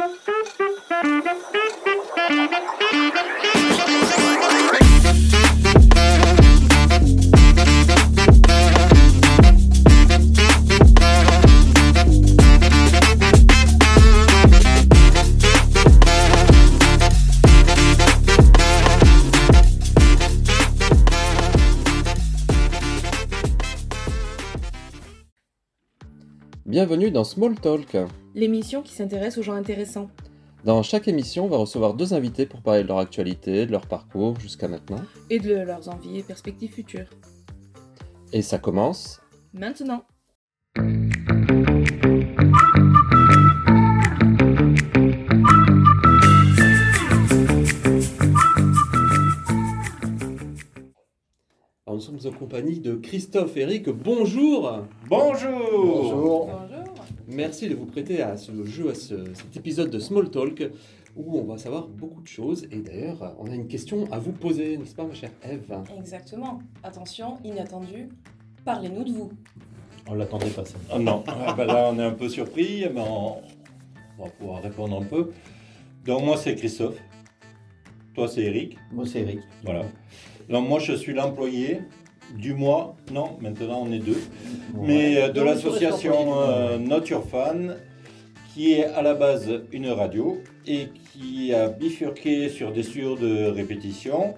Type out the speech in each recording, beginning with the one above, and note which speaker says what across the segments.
Speaker 1: Thank you. Bienvenue dans Small Talk.
Speaker 2: L'émission qui s'intéresse aux gens intéressants.
Speaker 1: Dans chaque émission, on va recevoir deux invités pour parler de leur actualité, de leur parcours jusqu'à maintenant.
Speaker 2: Et de leurs envies et perspectives futures.
Speaker 1: Et ça commence
Speaker 2: Maintenant.
Speaker 1: Nous sommes en compagnie de Christophe Eric. Bonjour
Speaker 3: Bonjour
Speaker 2: Bonjour.
Speaker 1: Merci de vous prêter à ce jeu, à ce- cet épisode de Small Talk où on va savoir beaucoup de choses. Et d'ailleurs, on a une question à vous poser, n'est-ce pas, ma chère Eve
Speaker 2: Exactement. Attention, inattendu. Parlez-nous de vous.
Speaker 4: On l'attendait pas ça.
Speaker 3: Ah non, ah ben là on est un peu surpris, mais on, on va pouvoir répondre un peu. Donc moi c'est Christophe, toi c'est Eric,
Speaker 4: Moi c'est Eric.
Speaker 3: voilà. Donc moi je suis l'employé du mois, non maintenant on est deux, mais euh, de l'association euh, Not Your Fan, qui est à la base une radio et qui a bifurqué sur des studios de répétition.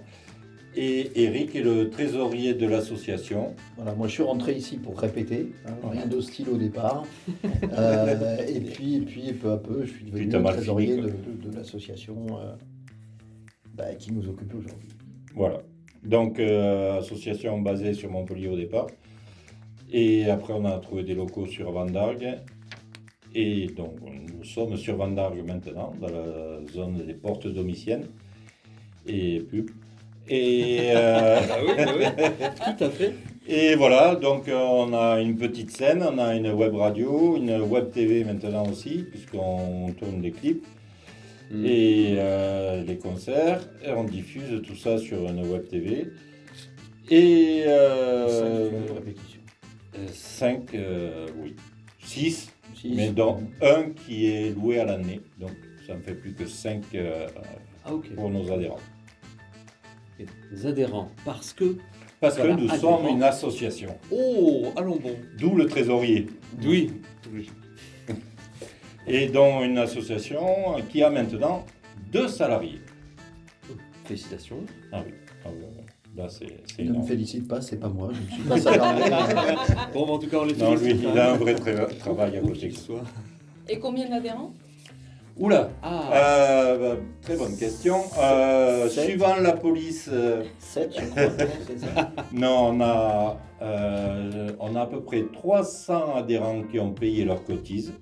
Speaker 3: Et Eric est le trésorier de l'association.
Speaker 4: Voilà, moi je suis rentré ici pour répéter, hein, rien d'hostile au départ. Euh, et, puis, et puis peu à peu, je suis devenu le trésorier
Speaker 3: fini,
Speaker 4: de,
Speaker 3: quoi.
Speaker 4: de- de l'association euh, bah, qui nous occupe aujourd'hui.
Speaker 3: Voilà. Donc, euh, association basée sur Montpellier au départ. Et après, on a trouvé des locaux sur Vandargue. Et donc, nous sommes sur Vandargue maintenant, dans la zone des portes domiciennes. Et pub. Et, euh,
Speaker 1: Tout à fait.
Speaker 3: et voilà, donc euh, on a une petite scène, on a une web radio, une web TV maintenant aussi, puisqu'on tourne des clips
Speaker 1: Mm.
Speaker 3: et euh, les concerts. Et on diffuse tout ça sur une web TV. Et euh,
Speaker 4: Cinq.
Speaker 3: 5, oui. 6,
Speaker 4: Six.
Speaker 3: mais dont un qui est loué à l'année. Donc ça ne fait plus que 5
Speaker 1: Ah,
Speaker 3: pour nos adhérents.
Speaker 1: Les adhérents, parce que.
Speaker 3: Parce
Speaker 1: Voilà,
Speaker 3: que nous
Speaker 1: adhérents.
Speaker 3: sommes une association.
Speaker 1: Oh, allons bon.
Speaker 3: D'où le trésorier.
Speaker 1: Oui. oui.
Speaker 3: Et dont une association qui a maintenant deux salariés.
Speaker 1: Félicitations.
Speaker 3: Ah oui. Ah. Là, c'est c'est
Speaker 4: Ne me félicite pas, c'est pas moi, je ne suis pas salarié.
Speaker 1: Bon, en tout cas, on les
Speaker 3: Non, lui, il
Speaker 1: hein.
Speaker 3: a un vrai tra- travail à côté.
Speaker 2: Et combien d'adhérents?
Speaker 3: Oula
Speaker 1: Ah,
Speaker 3: Euh, bah, Très bonne question. Euh, suivant la police, euh,
Speaker 4: 7, je crois. c'est ça
Speaker 3: non, on a, euh, on a à peu près 300 adhérents qui ont payé leur cotise.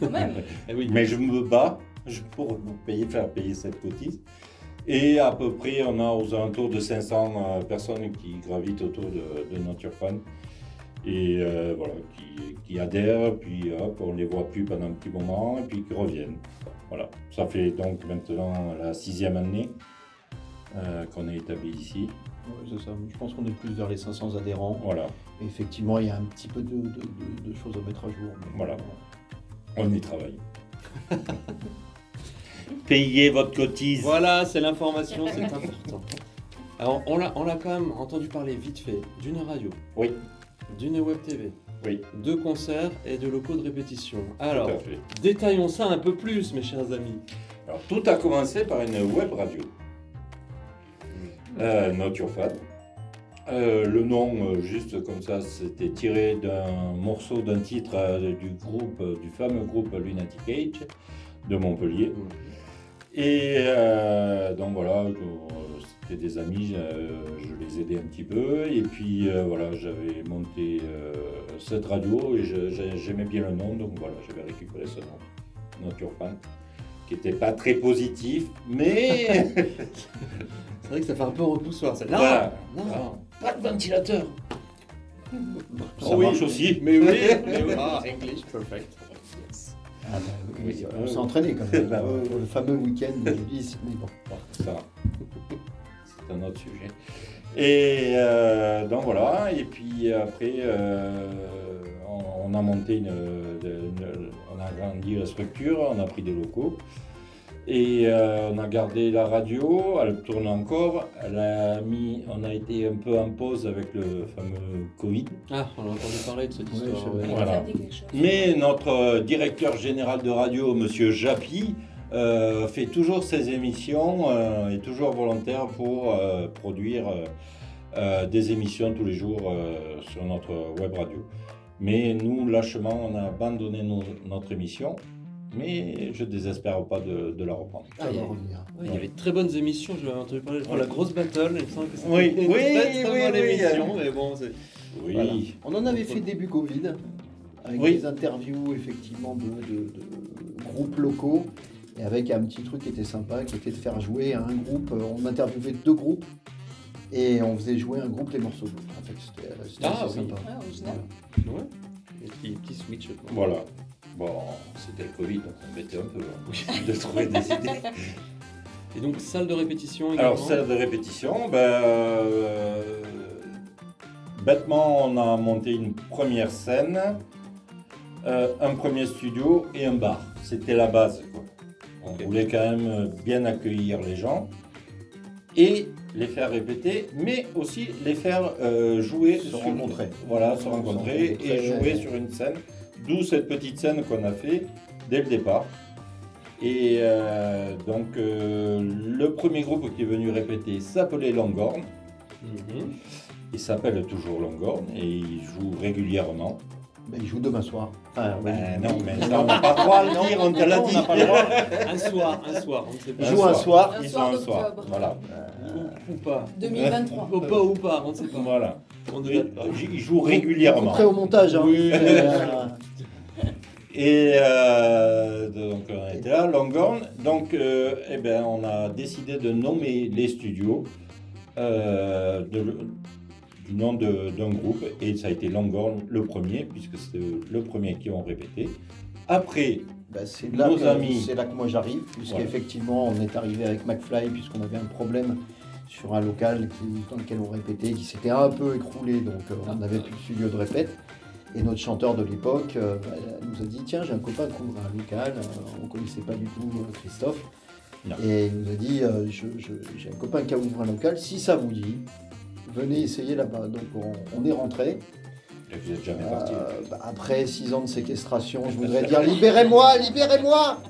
Speaker 2: Quand même.
Speaker 1: eh oui.
Speaker 3: Mais je me bats pour vous payer, faire payer cette cotise. Et à peu près, on a aux alentours de 500 euh, personnes qui gravitent autour de, de Nature Fan. Et euh, voilà, qui, qui adhèrent, puis hop, on les voit plus pendant un petit moment, et puis qui reviennent. Voilà, ça fait donc maintenant la sixième année euh, qu'on est établi ici.
Speaker 4: Ouais, c'est ça. Je pense qu'on est plus vers les 500 adhérents.
Speaker 3: Voilà,
Speaker 4: Et effectivement, il y a un petit peu de, de- de- de choses à mettre à jour. mais-
Speaker 3: Voilà. On y travaille. Payez votre cotise.
Speaker 1: Voilà, c'est l'information, c'est important. Alors, on l'a, on l'a quand même entendu parler vite fait d'une radio,
Speaker 3: Oui,
Speaker 1: d'une web TV,
Speaker 3: oui,
Speaker 1: de concerts et de locaux de répétition. Alors,
Speaker 3: tout à fait.
Speaker 1: détaillons ça un peu plus, mes chers amis.
Speaker 3: Alors, tout a commencé par une web radio. Euh, Not Your Fan. Euh, le nom, euh, juste comme ça, c'était tiré d'un morceau d'un titre euh, du groupe, du fameux groupe Lunatic Age de Montpellier. Et euh, donc voilà, c'était des amis, je les aidais un petit peu. Et puis voilà, j'avais monté cette radio et j'aimais bien le nom, donc voilà, j'avais récupéré ce nom, Your Fan, qui n'était pas très positif, mais
Speaker 1: C'est vrai que ça fait un peu repoussoir.
Speaker 3: Voilà. Ah.
Speaker 1: pas de ventilateur.
Speaker 3: ça marche aussi.
Speaker 1: Mais oui, mais oui. Ah, English perfect.
Speaker 4: Ah bah oui,
Speaker 3: Oui,
Speaker 4: on s'est entraîné quand même.
Speaker 3: Bah.
Speaker 4: Le fameux week-end de 10, mais bon.
Speaker 3: Bon, ça, c'est un autre sujet. Et euh, donc voilà, et puis après, euh, on, on a monté une, une- On a agrandi la structure, on a pris des locaux. Et euh, on a gardé la radio, elle tourne encore. Elle a mis, on a été un peu en pause avec le fameux Covid.
Speaker 1: Ah, on a entendu parler de cette histoire.
Speaker 4: je-.
Speaker 3: Voilà. Mais notre euh, directeur général de radio, Monsieur Japy, euh, fait toujours ses émissions, euh, est toujours volontaire pour euh, produire des émissions tous les jours euh, sur notre web radio. Mais nous, lâchement, on a abandonné nos- notre émission, mais je désespère pas de, de la reprendre.
Speaker 1: Ah, il y
Speaker 4: va
Speaker 1: a-
Speaker 4: revenir.
Speaker 1: Ouais, il y avait de très bonnes émissions, je l'avais entendu parler. Je crois la grosse battle, il me semble que c'était
Speaker 3: Oui,
Speaker 1: une
Speaker 3: oui,
Speaker 1: très, très
Speaker 3: oui,
Speaker 1: bonne
Speaker 3: oui,
Speaker 1: émission, mais bon, c'est...
Speaker 3: Oui,
Speaker 4: Voilà. On en avait fait début Covid, avec
Speaker 3: Oui.
Speaker 4: des interviews effectivement de, de- de groupes locaux, et avec un petit truc qui était sympa, qui était de faire jouer à un groupe. On interviewait deux groupes, et on faisait jouer un groupe les morceaux de l'autre. En fait, c'était
Speaker 1: Ah,
Speaker 4: assez
Speaker 1: oui.
Speaker 4: sympa.
Speaker 2: Original.
Speaker 1: Ouais. Et petit, petit switch. quoi.
Speaker 3: voilà. Bon, c'était le Covid, donc on m'embêtait un peu hein, de trouver des idées.
Speaker 1: Et donc, salle de répétition également.
Speaker 3: Alors, salle de répétition, ben, euh, bêtement, on a monté une première scène, euh, un premier studio et un bar. C'était la base. quoi. On voulait quand même bien accueillir les gens et les faire répéter, mais aussi les faire euh, jouer,
Speaker 4: Se
Speaker 3: sur-
Speaker 4: rencontrer.
Speaker 3: Voilà, se
Speaker 4: Se
Speaker 3: rencontrer et jouer sur une scène. D'où cette petite scène qu'on a fait dès le départ. Et euh, donc, euh, le premier groupe qui est venu répéter s'appelait Longhorn.
Speaker 1: Mhm.
Speaker 3: Il s'appelle toujours Longhorn et il joue régulièrement.
Speaker 4: Mais il joue demain soir. Enfin, oui.
Speaker 3: Ben non, mais ça, on n'a pas le droit de le dire, on te l'a
Speaker 4: Non, on
Speaker 3: dit.
Speaker 4: n'a pas le droit.
Speaker 1: Un soir, un soir, on ne sait
Speaker 4: Il
Speaker 1: pas.
Speaker 4: joue un soir.
Speaker 2: Un
Speaker 3: Ils
Speaker 2: soir
Speaker 3: sont un soir. Voilà.
Speaker 1: Ou, ou pas.
Speaker 2: 2023.
Speaker 1: Ou pas ou pas, on ne sait pas.
Speaker 3: voilà. Il,
Speaker 1: date pas.
Speaker 3: il joue régulièrement.
Speaker 4: Prêt au montage. Hein.
Speaker 3: Oui.
Speaker 4: Euh,
Speaker 3: Et euh, donc on était là, Longhorn. Donc euh, eh ben, on a décidé de nommer les studios euh, de- du nom de- d'un groupe et ça a été Longhorn le premier puisque c'était le premier qui ont répété. Après,
Speaker 4: c'est là,
Speaker 3: Nos
Speaker 4: que-
Speaker 3: amis.
Speaker 4: c'est là que moi j'arrive, puisqu'effectivement on est arrivé avec McFly, puisqu'on avait un problème sur un local qui, dans lequel on répétait, qui s'était un peu écroulé, donc euh, on n'avait plus de studio de répète. Et notre chanteur de l'époque euh, bah, nous a dit Tiens, j'ai un copain qui ouvre un local, euh, on ne connaissait pas du tout Christophe.
Speaker 3: Non.
Speaker 4: Et il nous a dit J'ai un copain qui a ouvert un local, si ça vous dit, venez essayer là-bas. Donc on, on est rentré.
Speaker 3: et vous n'êtes jamais parti.
Speaker 4: Bah, après six ans de séquestration, je voudrais dire libérez-moi, libérez-moi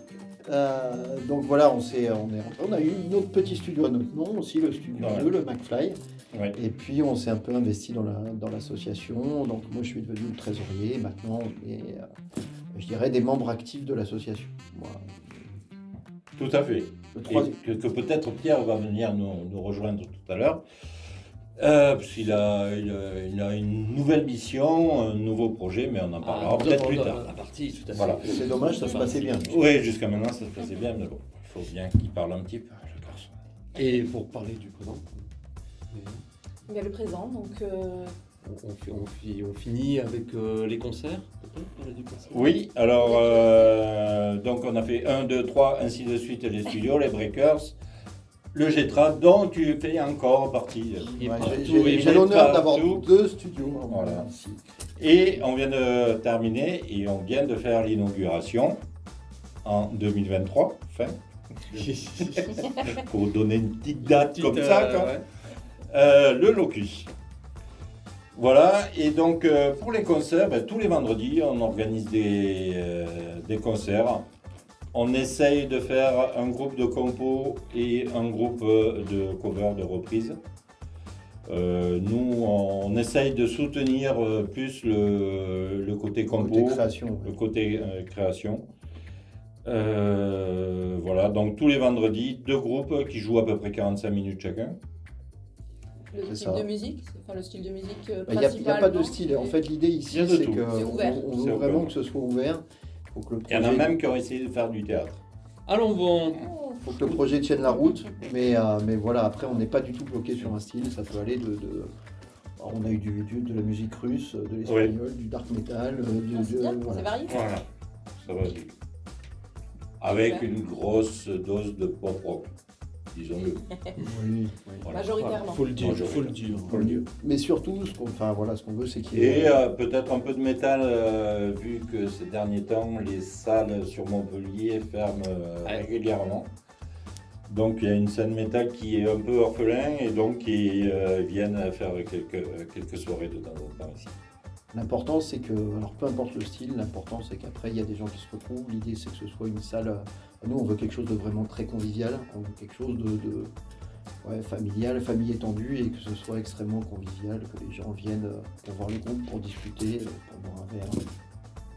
Speaker 4: Euh, Donc voilà, on, s'est, on est rentré. On a eu notre petit studio à notre nom aussi, le studio
Speaker 3: Ouais.
Speaker 4: 2, le McFly.
Speaker 3: Ouais.
Speaker 4: Et puis on s'est un peu investi dans, la, dans l'association. Donc moi je suis devenu le trésorier. Maintenant on est, euh, je dirais, des membres actifs de l'association. Voilà.
Speaker 3: Tout à fait.
Speaker 4: Le
Speaker 3: Et
Speaker 4: troisième-
Speaker 3: que, que peut-être Pierre va venir nous, nous rejoindre tout à l'heure. Euh, parce qu'il a, il a, il a une nouvelle mission, un nouveau projet, mais on en parlera
Speaker 1: Ah,
Speaker 3: peut-être
Speaker 1: dans-
Speaker 3: plus tard.
Speaker 1: La partie, tout à fait.
Speaker 3: Voilà.
Speaker 4: C'est dommage, ça se passait bien.
Speaker 3: Oui, jusqu'à maintenant ça se passait bien, mais bon, il faut bien qu'il parle un petit peu, le garçon.
Speaker 1: Et pour parler du présent,
Speaker 2: Il y a le présent, donc euh,
Speaker 1: on, on fi- on fi- on finit avec euh, les concerts, peut-être
Speaker 3: Oui, alors, euh, donc on a fait 1, 2, 3, ainsi de suite, les studios, les breakers, le Getra, dont tu fais encore partie.
Speaker 4: Ouais, j'ai, l'honneur d'avoir deux studios
Speaker 3: Voilà. Et on vient de terminer et on vient de faire l'inauguration en 2023, fin, pour donner une petite date
Speaker 1: Petite,
Speaker 3: comme ça.
Speaker 1: euh, ouais.
Speaker 3: Euh, le Locus. Voilà, et donc euh, pour les concerts, ben, tous les vendredis, on organise des, des concerts. On essaye de faire un groupe de compos et un groupe de cover, de reprise. Euh, nous, on essaye de soutenir euh, plus le, le côté compo,
Speaker 4: Côté création.
Speaker 3: le côté euh, création. Euh, voilà, donc tous les vendredis, deux groupes qui jouent à peu près 45 minutes chacun.
Speaker 2: le
Speaker 4: ça.
Speaker 2: de musique, enfin le style de musique
Speaker 4: Bah, Il n'y a, a pas de style. En fait, l'idée ici, c'est qu'on
Speaker 2: C'est ouvert.
Speaker 4: on
Speaker 3: C'est
Speaker 4: veut
Speaker 3: ouvert.
Speaker 4: vraiment que ce soit ouvert. Faut que le
Speaker 3: Il y en a même qui ont essayé de faire du théâtre.
Speaker 1: Allons bon.
Speaker 4: Faut que le projet tienne la route. Mais, euh, mais voilà, après, on n'est pas du tout bloqué sur un style. Ça peut aller de. de- alors, on a eu du, du- de la musique russe, de l'espagnol, du dark metal, euh, du,
Speaker 2: ah, c'est
Speaker 4: voilà.
Speaker 2: varié.
Speaker 3: Voilà, ça. Avec une grosse dose de pop rock. Disons-le.
Speaker 4: Oui,
Speaker 3: Voilà.
Speaker 2: Majoritairement.
Speaker 1: Faut le dire, faut le dire.
Speaker 3: Faut le dire.
Speaker 4: Mais surtout, ce qu'on enfin, voilà, ce qu'on veut, c'est qu'il y ait.
Speaker 3: Et euh, peut-être un peu de métal, euh, vu que ces derniers temps, les salles sur Montpellier ferment euh,
Speaker 1: Ouais.
Speaker 3: régulièrement. Donc il y a une scène métal qui est un peu orphelin et donc ils euh, viennent faire quelques, quelques soirées de temps en temps ici.
Speaker 4: L'important, c'est que, alors peu importe le style, l'important, c'est qu'après, il y a des gens qui se retrouvent. L'idée, c'est que ce soit une salle. euh, Nous, on veut quelque chose de vraiment très convivial. On veut quelque chose de, familial, famille étendue, et que ce soit extrêmement convivial, que les gens viennent euh, pour voir le groupe, pour discuter, euh, pour boire un verre,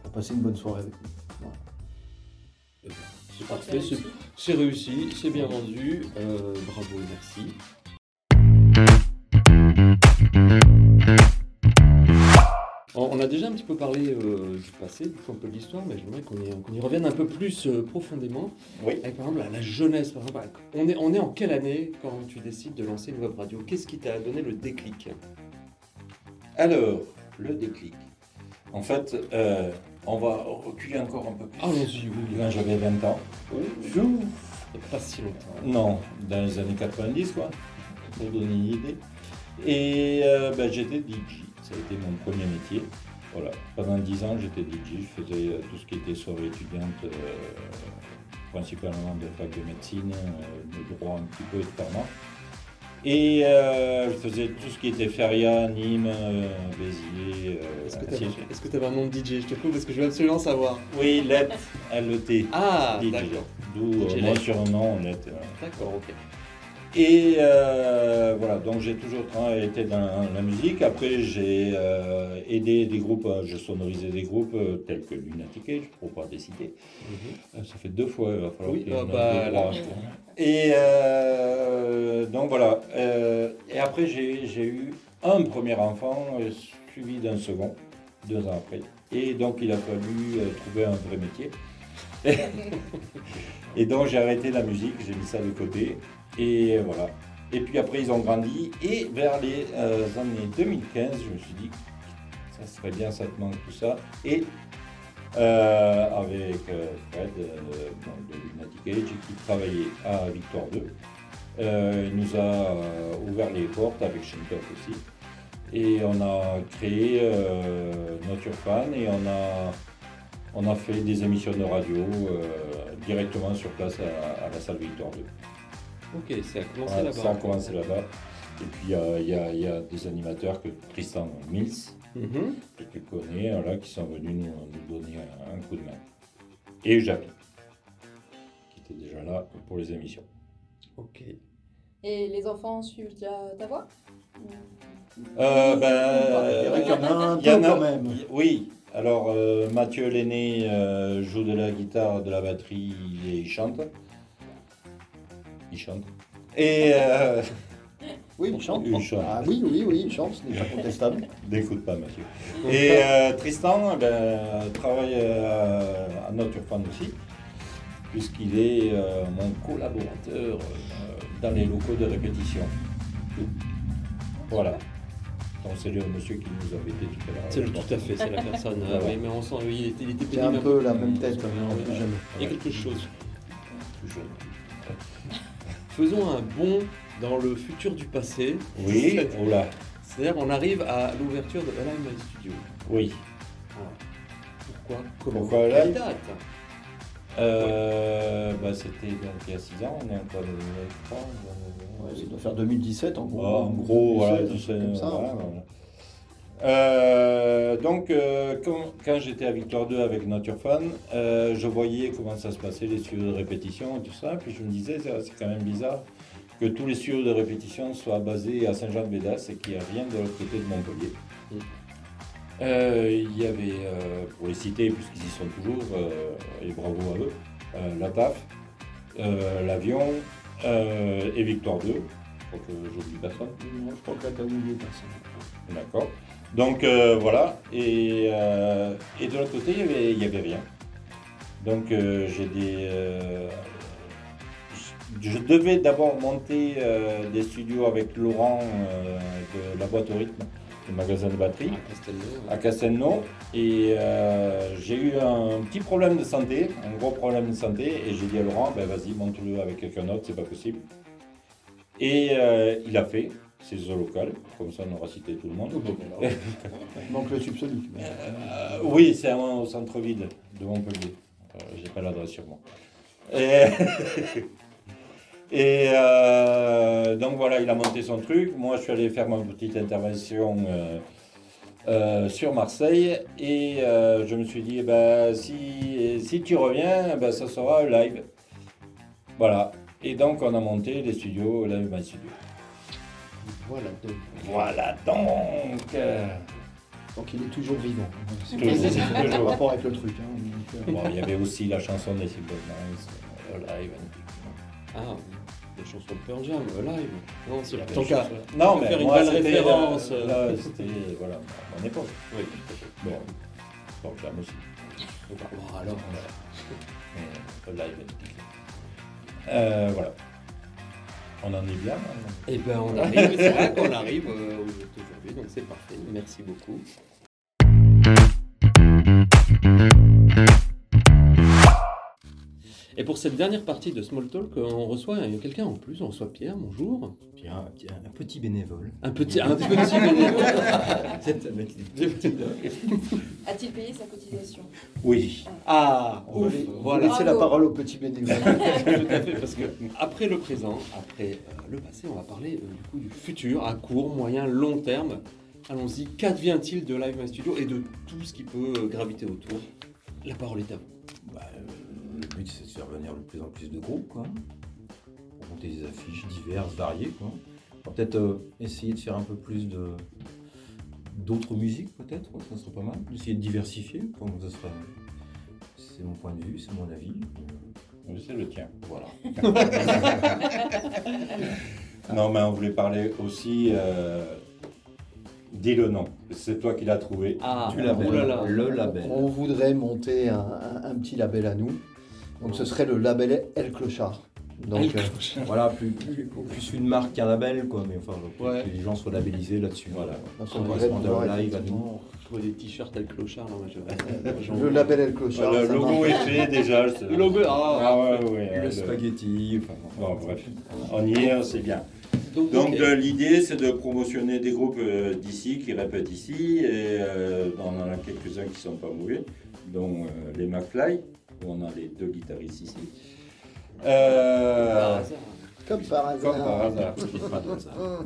Speaker 4: pour passer une bonne soirée avec nous. Voilà.
Speaker 1: C'est parfait, c'est- c'est réussi, c'est bien vendu. Euh, bravo, merci. On a déjà un petit peu parlé euh, du passé, du coup un peu de l'histoire, mais j'aimerais qu'on y, qu'on y revienne un peu plus euh, profondément.
Speaker 3: Oui.
Speaker 1: Avec par exemple la, la jeunesse. Par exemple, on, est, on est en quelle année quand tu décides de lancer une web radio? Qu'est-ce qui t'a donné le déclic?
Speaker 3: Alors, le déclic. En fait, euh, on va reculer encore un peu plus.
Speaker 1: Allons-y, oui.
Speaker 3: Quand j'avais 20 ans.
Speaker 1: Il n'y a pas si longtemps.
Speaker 3: Non, dans les années 90, quoi, pour donner une idée. Et ben, j'étais DJ, ça a été mon premier métier. Voilà, pendant 10 ans, j'étais DJ, je faisais euh, tout ce qui était soirée étudiante, euh, principalement de fac de médecine, euh, de droit un petit peu de pharma. Et euh, je faisais tout ce qui était Feria, Nîmes, Béziers,
Speaker 1: Est-ce que tu avais un nom de DJ Je te coupe parce que je veux absolument savoir.
Speaker 3: Oui, LET, L-E-T.
Speaker 1: Ah,
Speaker 3: DJ.
Speaker 1: d'accord.
Speaker 3: D'où mon surnom, LET.
Speaker 1: D'accord, ok.
Speaker 3: Et euh, voilà, donc j'ai toujours été dans la musique. Après, j'ai euh, aidé des groupes, euh, je sonorisais des groupes euh, tels que Lunatic Age, pour pas les citer. Euh, Ça fait deux fois, il va falloir
Speaker 1: Oui, ah bah, là.
Speaker 3: Et donc voilà. et après, j'ai eu un premier enfant, suivi d'un second, deux ans après. Et donc, il a fallu trouver un vrai métier. et donc, j'ai arrêté la musique, j'ai mis ça de côté. Et voilà. Et puis après, ils ont grandi. Et vers les euh, années 2015, je me suis dit, ça serait bien, ça te manque tout ça. Et euh, avec euh, Fred de Lunatic Age, qui travaillait à Victoire 2, euh, il nous a ouvert les portes avec Shintok aussi. Et on a créé euh, Nature Fan et on a, on a fait des émissions de radio directement sur place à, à la salle Victoire 2.
Speaker 1: Ok, ça a commencé là-bas.
Speaker 3: ça a commencé là-bas. Et puis il y a- y, y des animateurs que Tristan Mills,
Speaker 1: Mhm.
Speaker 3: que tu connais, voilà, qui sont venus nous, nous donner un, un coup de main. Et Japi, qui était déjà là pour les émissions.
Speaker 1: Ok.
Speaker 2: Et les enfants suivent déjà ta voix?
Speaker 3: Euh, ben,
Speaker 4: Il y en a a un peu
Speaker 3: a-
Speaker 4: quand même.
Speaker 3: Oui, alors euh, Mathieu l'aîné euh, joue de la guitare, de la batterie et il chante. Il chante. Et euh,
Speaker 4: Oui, il chante.
Speaker 3: Il chante.
Speaker 4: Ah oui, oui, oui, il chante, ce n'est pas contestable.
Speaker 3: n'écoute pas Mathieu. Et euh, Tristan ben, travaille euh, à Nature Fan aussi, puisqu'il est euh, mon collaborateur euh, dans les locaux de répétition. Voilà. Donc c'est le monsieur qui nous a embêtés tout à l'heure.
Speaker 1: C'est le tout à fait, c'est la personne. euh,
Speaker 3: Voilà.
Speaker 1: oui, mais on sent, oui, il était, il était
Speaker 4: C'est un peu la même tête, mais on jamais.
Speaker 1: Il y a quelque chose.
Speaker 3: Toujours.
Speaker 1: Faisons un bond dans le futur du passé.
Speaker 3: Oui, oula,
Speaker 1: C'est-à-dire, on arrive à l'ouverture de Align My Studio.
Speaker 3: oui.
Speaker 1: Voilà. Pourquoi Comment
Speaker 3: Pourquoi
Speaker 1: Quelle date?
Speaker 3: Euh, bah, c'était il y a 6 ans, on est encore dans le
Speaker 4: Ouais, ça doit faire 2017 en gros.
Speaker 3: en gros, voilà,
Speaker 4: 2017,
Speaker 3: c'est-
Speaker 4: comme ça.
Speaker 3: voilà, voilà. Euh, donc, euh, quand, quand j'étais à Victoire 2 avec Nature Fan, euh, je voyais comment ça se passait, les studios de répétition et tout ça. Puis je me disais, c'est quand même bizarre que tous les studios de répétition soient basés à Saint-Jean-de-Bédas et qu'il n'y a rien de l'autre côté de Montpellier.
Speaker 1: Mm.
Speaker 3: Il y avait, pour les citer, puisqu'ils y sont toujours, et bravo à eux, la TAF, l'avion et Victoire 2. Je crois que j'oublie personne.
Speaker 4: Non, je crois que t'as oublié personne.
Speaker 3: D'accord. Donc euh, voilà, et, euh, et de l'autre côté, il n'y avait, y avait rien. Donc euh, j'ai des... je devais d'abord monter des studios avec Laurent de la boîte au rythme, le magasin de batterie,
Speaker 1: À Castelnau.
Speaker 3: à Castelnau. Et j'ai eu un petit problème de santé, un gros problème de santé, et j'ai dit à Laurent, ben vas-y, monte-le avec quelqu'un d'autre, c'est pas possible. Et il a fait ses zoos locales, comme ça on aura cité tout le monde.
Speaker 4: Manque le subsonique. mais-
Speaker 3: Euh, oui, c'est au centre-ville de Montpellier. Euh, J'ai pas l'adresse sur moi. Et, et, euh, donc voilà, il a monté son truc. Moi, je suis allé faire ma petite intervention euh, euh, sur Marseille et euh, je me suis dit, eh ben, si, si tu reviens, ben, ça sera live. Voilà. Et donc, on a monté les studios Live My Studio.
Speaker 4: Voilà, donc,
Speaker 3: Voilà donc.
Speaker 4: donc il est toujours vivant. C'est
Speaker 3: Toujours,
Speaker 4: rapport avec le truc. hein, donc,
Speaker 3: Bon, il y avait aussi la chanson des Simple Minds, euh, live.
Speaker 1: Ah, des chansons de Pearl Jam, euh, live. Non, c'est qu'à
Speaker 3: chansons- Non,
Speaker 1: faire
Speaker 3: mais
Speaker 1: une
Speaker 3: moi,
Speaker 1: belle
Speaker 3: c'était,
Speaker 1: référence,
Speaker 3: euh,
Speaker 1: euh.
Speaker 3: Là, c'était voilà, à mon époque.
Speaker 1: Oui, tout à fait.
Speaker 3: Bon, Pearl Jam aussi.
Speaker 1: Bon, alors,
Speaker 3: Mais, euh, live. Euh, voilà. On en est bien. hein.
Speaker 1: eh ben on arrive, c'est vrai qu'on arrive euh, au jour d'aujourd'hui, donc c'est parfait. Merci beaucoup. Et pour cette dernière partie de Small Talk, euh, on reçoit euh, quelqu'un en plus, on reçoit Pierre, bonjour.
Speaker 5: Bien, un petit bénévole.
Speaker 1: Un petit, un petit bénévole.
Speaker 5: Les-
Speaker 2: A-t-il payé sa cotisation?
Speaker 3: Oui.
Speaker 1: Ah,
Speaker 4: on va
Speaker 1: ouf,
Speaker 4: la-
Speaker 1: voilà.
Speaker 4: laisser la parole au petit bénévole.
Speaker 1: Tout à fait, parce que après le présent, après euh, le passé, on va parler euh, du coup du futur à court, moyen, long terme. Allons-y, qu'advient-il de Live My Studio et de tout ce qui peut euh, graviter autour? La parole est à vous.
Speaker 5: Bah, euh, le but c'est de faire venir de plus en plus de groupes, quoi. Pour monter des affiches diverses, variées, quoi. On va peut-être euh, essayer de faire un peu plus de d'autres musiques, peut-être, ça serait pas mal. Essayer de diversifier, quoi, ça serait. C'est mon point de vue, c'est mon avis.
Speaker 3: C'est le tien.
Speaker 5: Voilà.
Speaker 3: Non, mais on voulait parler aussi. euh, Dis le nom. C'est toi qui l'as trouvé.
Speaker 1: Ah,
Speaker 5: Du label.
Speaker 1: oh là là.
Speaker 5: Le label.
Speaker 4: On voudrait monter un, un- un petit label à nous. Donc ce serait le label El Clochard. Donc, euh,
Speaker 5: Voilà, plus, plus, plus une marque qu'un label, quoi, mais enfin, que-
Speaker 1: Ouais.
Speaker 5: que les gens soient labellisés là-dessus.
Speaker 3: Voilà.
Speaker 4: on voudrait
Speaker 5: correspond à
Speaker 4: pouvoir
Speaker 5: un live à
Speaker 1: Je vois des t-shirts tel clochard. Là, moi, je-
Speaker 4: Le label El Clochard.
Speaker 3: le logo est fait déjà.
Speaker 1: Le logo, ah,
Speaker 3: Ah ouais, ouais.
Speaker 5: Le
Speaker 3: le-
Speaker 5: spaghetti, enfin,
Speaker 3: Bon, bref. On y est, c'est bien.
Speaker 1: Donc,
Speaker 3: euh, l'idée c'est de promotionner des groupes euh, d'ici qui répètent ici et euh, on en a quelques-uns qui sont pas mauvais, dont euh, les McFly, on a les deux guitaristes ici. Euh,
Speaker 1: Par hasard.
Speaker 4: Comme par hasard.
Speaker 3: comme par hasard.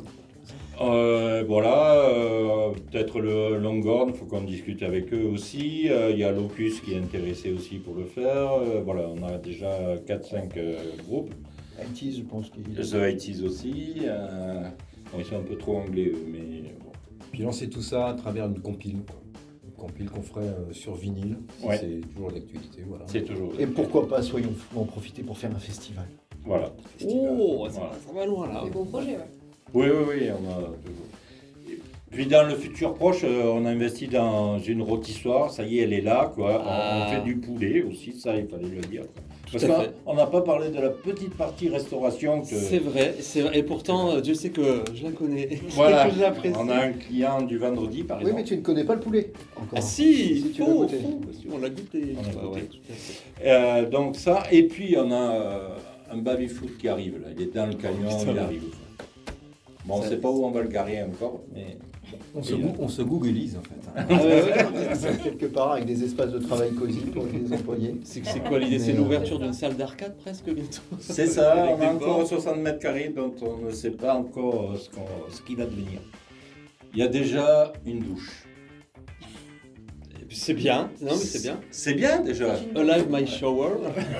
Speaker 3: Euh, voilà, euh, peut-être le Longhorn, il faut qu'on discute avec eux aussi. Euh, Il y a Locus qui est intéressé aussi pour le faire. Euh, voilà, on a déjà 4-5 euh, groupes.
Speaker 4: IT, je pense qu'il
Speaker 3: The 80s aussi. euh, bon, ils sont un peu trop anglais eux, mais bon.
Speaker 5: Puis lancer tout ça à travers une compile. quoi. Compile qu'on ferait euh, sur vinyle. si
Speaker 3: Ouais.
Speaker 5: C'est toujours d'actualité. Voilà.
Speaker 3: c'est toujours.
Speaker 4: Et pourquoi pas, soyons fous, en profiter pour faire un festival.
Speaker 3: Voilà.
Speaker 1: Oh, ça,
Speaker 3: Voilà.
Speaker 1: ça va loin là.
Speaker 2: Beaux projets, ouais.
Speaker 3: Oui, oui, oui, on a toujours. Puis dans le futur proche, euh, on a investi dans une rôtissoire, ça y est, elle est là, quoi. On-
Speaker 1: Ah.
Speaker 3: On, fait du poulet aussi, ça, il fallait le dire. quoi. Parce on n'a pas parlé de la petite partie restauration que.
Speaker 1: C'est vrai, c'est vrai. Et pourtant, euh, Dieu sait que je la connais.
Speaker 3: Voilà,
Speaker 1: que je l'apprécie.
Speaker 3: on a un client du vendredi, par
Speaker 4: Oui,
Speaker 3: exemple.
Speaker 4: mais tu ne connais pas le poulet. Encore.
Speaker 1: Ah si,
Speaker 4: Si tu goûté.
Speaker 1: on l'a goûté.
Speaker 3: On l'a
Speaker 1: Ouais,
Speaker 3: goûté.
Speaker 1: ouais.
Speaker 3: Euh, donc ça, et puis on a euh, un baby-foot qui arrive, là. Il est dans le camion,
Speaker 1: Putain.
Speaker 3: il arrive. Bon, on ne sait pas où on va le garer encore, mais...
Speaker 5: On se, on se googlise en fait.
Speaker 4: Quelque part avec des espaces de travail cosy pour les employés.
Speaker 1: C'est c'est quoi l'idée? C'est
Speaker 4: Mais, euh,
Speaker 1: l'ouverture d'une salle d'arcade presque bientôt?
Speaker 3: C'est ça,
Speaker 1: Avec
Speaker 3: on
Speaker 1: des
Speaker 3: a encore
Speaker 1: bords.
Speaker 3: 60 mètres carrés dont on ne sait pas encore euh, ce qu'on- ce qu'il va devenir. Il y a déjà une douche.
Speaker 1: C'est bien, non mais c'est bien.
Speaker 3: C'est bien déjà.
Speaker 2: C'est une
Speaker 1: A
Speaker 2: bonne
Speaker 1: live
Speaker 2: chose.
Speaker 1: my shower,